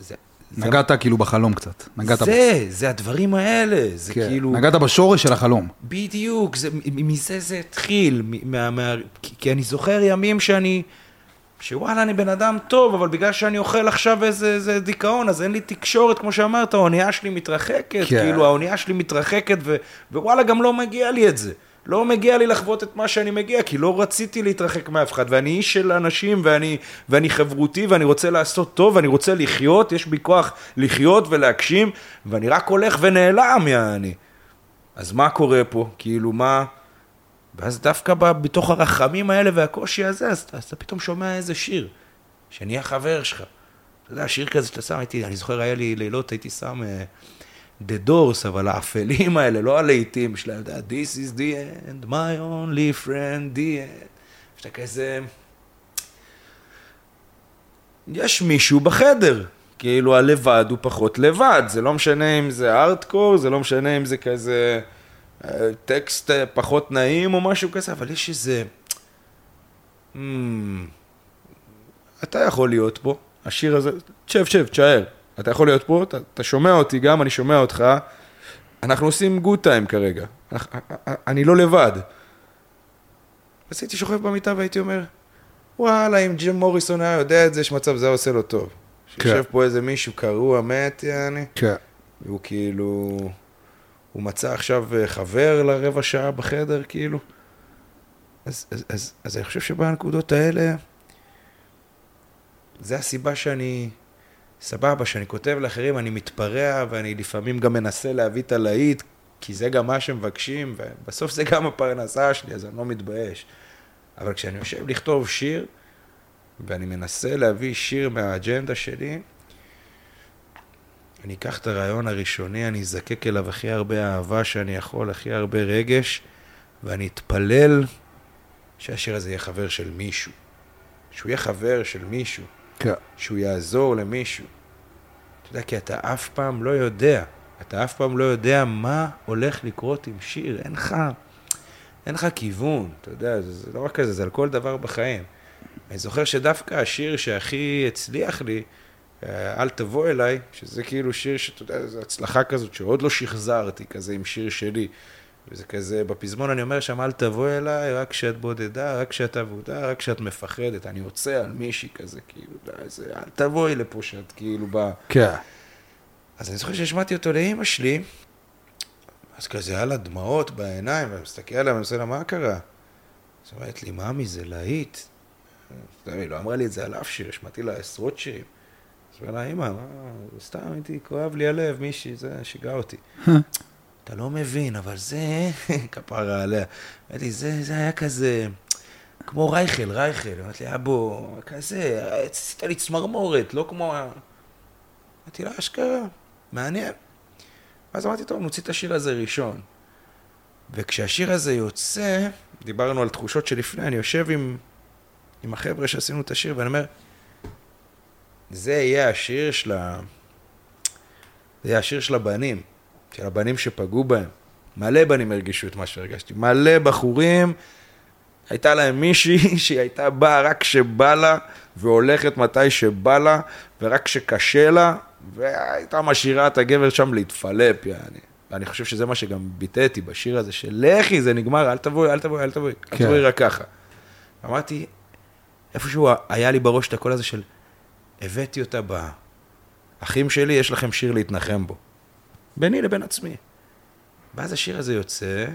זה זה- נגעת כאילו בחלום קצת. נגעת ב- זה, זה הדברים האלה, זה כן, כאילו... נגעת בשורש של החלום. בדיוק, זה, מזה זה התחיל, מה, מה, כי, כי אני זוכר ימים שאני, שוואלה, אני בן אדם טוב, אבל בגלל שאני אוכל עכשיו איזה, איזה דיכאון, אז אין לי תקשורת, כמו שאמרת, האונייה שלי מתרחקת, כן. כאילו, האונייה שלי מתרחקת, ו, ווואלה, גם לא מגיע לי את זה. לא מגיע לי לחוות את מה שאני מגיע, כי לא רציתי להתרחק מאף אחד, ואני איש של אנשים, ואני, ואני חברותי, ואני רוצה לעשות טוב, ואני רוצה לחיות, יש בי כוח לחיות ולהגשים, ואני רק הולך ונעלם, יעני. אז מה קורה פה? כאילו, מה... ואז דווקא בתוך הרחמים האלה והקושי הזה, אז, אז אתה פתאום שומע איזה שיר, שנהיה חבר שלך. אתה יודע, שיר כזה שאתה שם, הייתי, אני זוכר, היה לי לילות, הייתי שם uh, The Doors, אבל האפלים האלה, לא הלהיטים שלהם, אתה יודע, This is the end, my only friend, the end. שאתה כזה... יש מישהו בחדר. כאילו הלבד הוא פחות לבד, זה לא משנה אם זה ארטקור, זה לא משנה אם זה כזה טקסט אה, פחות נעים או משהו כזה, אבל יש איזה... Hmm, אתה יכול להיות פה, השיר הזה, שב, שב, תשאר. אתה יכול להיות פה, אתה, אתה שומע אותי גם, אני שומע אותך. אנחנו עושים גוד טיים כרגע. אח- אני לא לבד. אז הייתי שוכב במיטה והייתי אומר, וואלה, אם ג'ים מוריסון היה יודע את זה, יש מצב זה היה עושה לו טוב. שיושב פה איזה מישהו קרוע, מת, יעני, כן. והוא כאילו... הוא מצא עכשיו אה, חבר לרבע שעה בחדר, כאילו. אז, אז, אז, אז אני חושב שבנקודות האלה, זה הסיבה שאני, סבבה, שאני כותב לאחרים, אני מתפרע, ואני לפעמים גם מנסה להביא את הלהיט, כי זה גם מה שמבקשים, ובסוף זה גם הפרנסה שלי, אז אני לא מתבייש. אבל כשאני יושב לכתוב שיר, ואני מנסה להביא שיר מהאג'נדה שלי, אני אקח את הרעיון הראשוני, אני אזקק אליו הכי הרבה אהבה שאני יכול, הכי הרבה רגש, ואני אתפלל שהשיר הזה יהיה חבר של מישהו. שהוא יהיה חבר של מישהו, כן. שהוא יעזור למישהו. אתה יודע, כי אתה אף פעם לא יודע, אתה אף פעם לא יודע מה הולך לקרות עם שיר, אין לך, אין לך כיוון, אתה יודע, זה, זה לא רק כזה, זה על כל דבר בחיים. אני זוכר שדווקא השיר שהכי הצליח לי, אל תבוא אליי, שזה כאילו שיר שאתה יודע, זו הצלחה כזאת שעוד לא שחזרתי כזה עם שיר שלי. וזה כזה, בפזמון אני אומר שם, אל תבוא אליי, רק כשאת בודדה, רק כשאת אבודה, רק כשאת מפחדת. אני יוצא על מישהי כזה, כאילו, די, זה, אל תבואי לפה שאת כאילו באה. כן. אז אני זוכר שהשמעתי אותו לאימא שלי, אז כזה היה לה דמעות בעיניים, ואני מסתכל עליה ואני עושה לה, מה קרה? אז היא אומרת לי, ממי, זה להיט. היא לא אמרה לי את זה על אף שיר, השמעתי לה עשרות שירים. אז היא אומרת לה, אמא, סתם הייתי, כואב לי הלב, מישהי, זה שיגע אותי. אתה לא מבין, אבל זה, כפרה עליה. אמרתי זה, זה היה כזה, כמו רייכל, רייכל. אמרתי לי, אבו, כזה, עשית לי צמרמורת, לא כמו... ה-" אמרתי לה, אשכרה, מעניין. ואז אמרתי, טוב, נוציא את השיר הזה ראשון. וכשהשיר הזה יוצא, דיברנו על תחושות שלפני, אני יושב עם, עם החבר'ה שעשינו את השיר, ואני אומר, זה יהיה השיר של ה... זה יהיה השיר של הבנים, של הבנים שפגעו בהם. מלא בנים הרגישו את מה שהרגשתי. מלא בחורים, הייתה להם מישהי שהיא הייתה באה רק כשבא לה, והולכת מתי שבא לה, ורק כשקשה לה, והייתה משאירה את הגבר שם להתפלפ, יעני. ואני חושב שזה מה שגם ביטאתי בשיר הזה, של לכי, זה נגמר, אל תבואי, אל תבואי, אל תבואי, אל כן. תבואי רק ככה. אמרתי, איפשהו היה לי בראש את הקול הזה של, הבאתי אותה ב... אחים שלי, יש לכם שיר להתנחם בו. ביני לבין עצמי. ואז השיר הזה יוצא,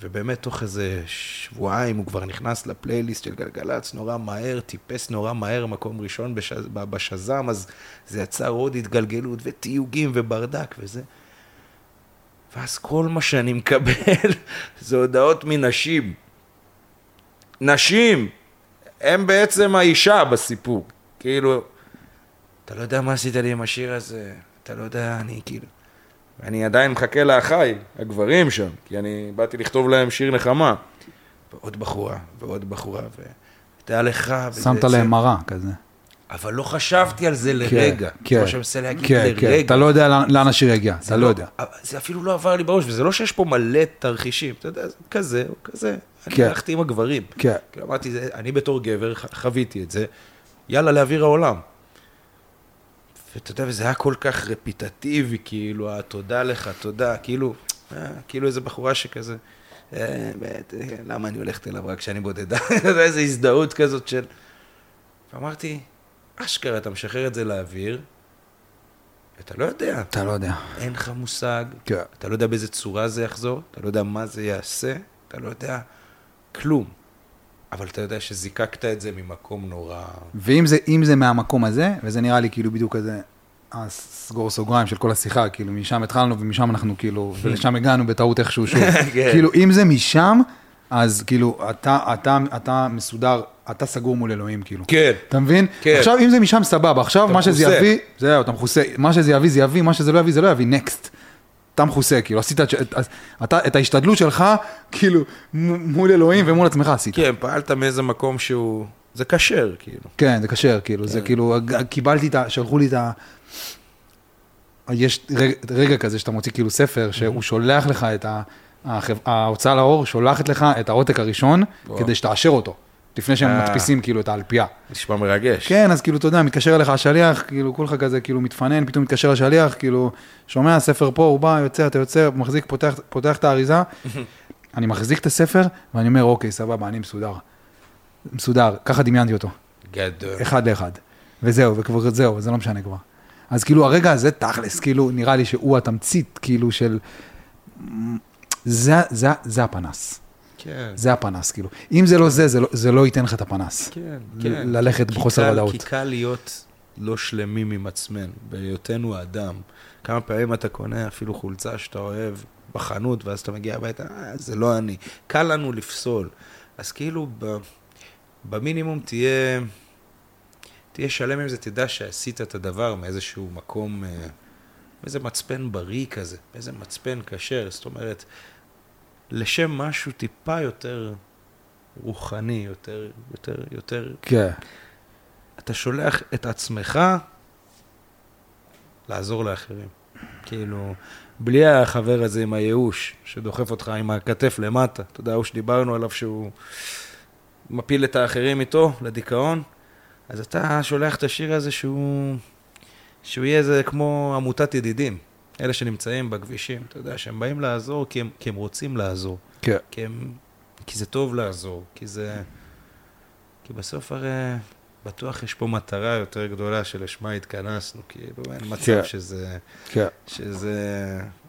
ובאמת תוך איזה שבועיים הוא כבר נכנס לפלייליסט של גלגלצ נורא מהר, טיפס נורא מהר, מקום ראשון בש... בשזם, אז זה יצר עוד התגלגלות ותיוגים וברדק וזה. ואז כל מה שאני מקבל זה הודעות מנשים. נשים! הם בעצם האישה בסיפור. כאילו, אתה לא יודע מה עשית לי עם השיר הזה, אתה לא יודע, אני כאילו... ואני עדיין מחכה לאחיי, הגברים שם, כי אני באתי לכתוב להם שיר נחמה. ועוד בחורה, ועוד בחורה, ותדע לך, וזה שמת להם מראה כזה. אבל לא חשבתי על זה לרגע. כן, זה מה שאני מנסה להגיד כן, לרגע. כן, אתה לא יודע לאן- השיר יגיע, אתה לא יודע. זה אפילו לא עבר לי בראש, וזה לא שיש פה מלא תרחישים, אתה יודע, זה כזה או כזה. אני כן. הלכתי עם הגברים. כן. אמרתי, אני בתור גבר חוויתי את זה, יאללה, לאוויר העולם. ואתה יודע, וזה היה כל כך רפיטטיבי, כאילו, התודה לך, תודה, כאילו, אה, כאילו איזה בחורה שכזה, אה, אה, למה אני הולכת אליו רק כשאני בודדה? אתה יודע, איזו הזדהות כזאת של... ואמרתי, אשכרה, אתה משחרר את זה לאוויר, אתה לא יודע, אתה לא יודע. אין לך מושג, כן. אתה לא יודע באיזה צורה זה יחזור, אתה לא יודע מה זה יעשה, אתה לא יודע כלום. אבל אתה יודע שזיקקת את זה ממקום נורא... ואם זה, זה מהמקום הזה, וזה נראה לי כאילו בדיוק כזה, הסגור סוגריים של כל השיחה, כאילו משם התחלנו ומשם אנחנו כאילו, ולשם הגענו בטעות איכשהו שוב. כן. כאילו אם זה משם, אז כאילו אתה, אתה, אתה מסודר, אתה סגור מול אלוהים כאילו. כן. אתה מבין? כן. עכשיו אם זה משם סבבה, עכשיו מה שזה. יביא, זהו, אתה מכוסה, מה שזה יביא זה יביא, מה שזה לא יביא זה לא יביא, נקסט. אתה מכוסה, כאילו עשית את, את, אתה, את ההשתדלות שלך, כאילו מול אלוהים ומול עצמך עשית. כן, פעלת מאיזה מקום שהוא... זה כשר, כאילו. כן, זה כשר, כאילו, כן. זה כאילו, קיבלתי את ה... שלחו לי את ה... יש רגע, רגע כזה שאתה מוציא כאילו ספר, שהוא שולח לך את ה... ההוצאה לאור שולחת לך את העותק הראשון, וואו. כדי שתאשר אותו, לפני שהם אה. מדפיסים כאילו את האלפייה. נשמע מרגש. כן, אז כאילו, אתה יודע, מתקשר אליך השליח, כאילו, כולך כזה, כאילו, מתפנן, פתאום מתקשר השליח, כאילו, שומע, ספר פה, הוא בא, יוצא, אתה יוצא, מחזיק, פותח, פותח את האריזה, אני מחזיק את הספר, ואני אומר, אוקיי, סבבה, אני מסודר. מסודר, ככה דמיינתי אותו. גדול. אחד לאחד. וזהו, וכבר זהו, זה לא משנה כבר. אז כאילו הרגע הזה תכלס, כאילו נראה לי שהוא התמצית, כאילו של... זה, זה, זה הפנס, כן. זה הפנס, כאילו. אם זה לא זה, זה לא, זה לא ייתן לך את הפנס. כן, כן. ללכת בחוסר ודאות. כי קל להיות לא שלמים עם עצמנו, בהיותנו אדם. כמה פעמים אתה קונה אפילו חולצה שאתה אוהב בחנות, ואז אתה מגיע הביתה, אה, זה לא אני. קל לנו לפסול. אז כאילו, ב, במינימום תהיה, תהיה שלם עם זה, תדע שעשית את הדבר מאיזשהו מקום, אה, איזה מצפן בריא כזה, איזה מצפן כשר, זאת אומרת, לשם משהו טיפה יותר רוחני, יותר, יותר, יותר. כן, אתה שולח את עצמך לעזור לאחרים. כאילו, בלי החבר הזה עם הייאוש, שדוחף אותך עם הכתף למטה, אתה יודע, ההוא שדיברנו עליו שהוא מפיל את האחרים איתו לדיכאון, אז אתה שולח את השיר הזה שהוא, שהוא יהיה איזה כמו עמותת ידידים, אלה שנמצאים בכבישים, אתה יודע, שהם באים לעזור כי הם, כי הם רוצים לעזור. כן. כי, הם, כי זה טוב לעזור, כי זה... כי בסוף הרי בטוח יש פה מטרה יותר גדולה שלשמה התכנסנו, כאילו אין מצב כן. שזה, כן. שזה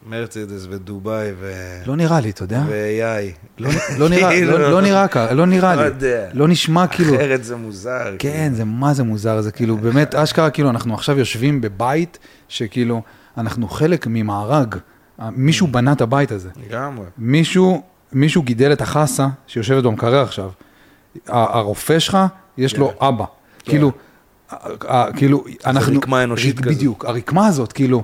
מרצדס ודובאי ו... לא נראה לי, אתה יודע? ו-AI. לא, לא נראה, כאילו, לא, לא נראה ככה, לא נראה לא לי. יודע. לא נשמע כאילו... אחרת זה מוזר. כן, כאילו. זה מה זה מוזר, זה כאילו באמת, אשכרה, כאילו, אנחנו עכשיו יושבים בבית, שכאילו, אנחנו חלק ממארג. מישהו בנה את הבית הזה. לגמרי. מישהו, מישהו גידל את החסה שיושבת במקרר עכשיו. הרופא שלך, יש לו אבא. כאילו, ה- כאילו, אנחנו... רקמה אנושית כזאת. בדיוק, הרקמה הזאת, כאילו,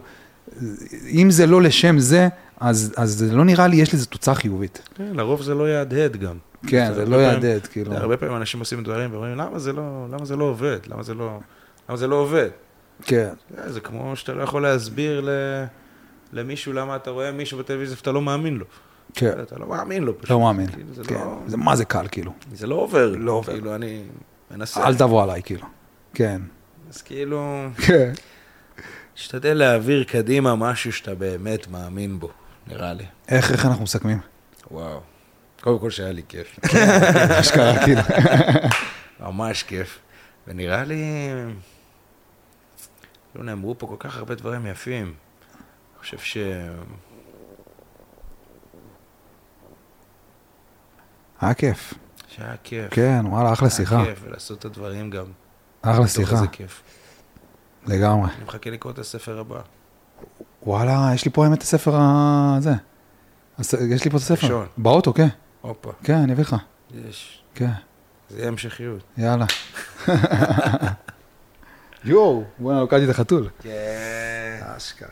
אם זה לא לשם זה, אז, אז זה לא נראה לי, יש לזה תוצאה חיובית. כן, לרוב זה לא יהדהד גם. כן, זה לא יהדהד, כאילו. הרבה פעמים אנשים עושים דברים ואומרים, למה זה לא, למה זה לא עובד? למה זה לא, למה זה לא עובד? כן, זה זה כמו שאתה לא יכול להסביר ל... למישהו למה אתה רואה מישהו בטלוויזיה ואתה לא מאמין לו. כן, אתה לא מאמין לו פשוט. לא מאמין. כאילו, זה, כן, לא, זה מה זה קל, כאילו. זה לא עובר. לא עובר. כאילו, אני מנסה. אל תבוא עליי, כאילו. כן. אז כאילו, כן. תשתדל להעביר קדימה משהו שאתה באמת מאמין בו, נראה לי. איך, איך אנחנו מסכמים? וואו. קודם כל שהיה לי כיף. אשכרה, כאילו. ממש כיף. ונראה לי... לא נאמרו פה כל כך הרבה דברים יפים. אני חושב ש... היה כיף. שהיה כיף. כן, וואלה, אחלה שיחה. היה כיף, ולעשות את הדברים גם. אחלה שיחה, איזה כיף. לגמרי. אני מחכה לקרוא את הספר הבא. וואלה, יש לי פה האמת את הספר הזה. יש לי פה את הספר. ראשון. באוטו, כן. הופה, כן, אני אביא לך. יש. כן, זה יהיה המשכיות. יאללה. יואו, בוא'נה, לוקחתי את החתול. כן. אשכרה.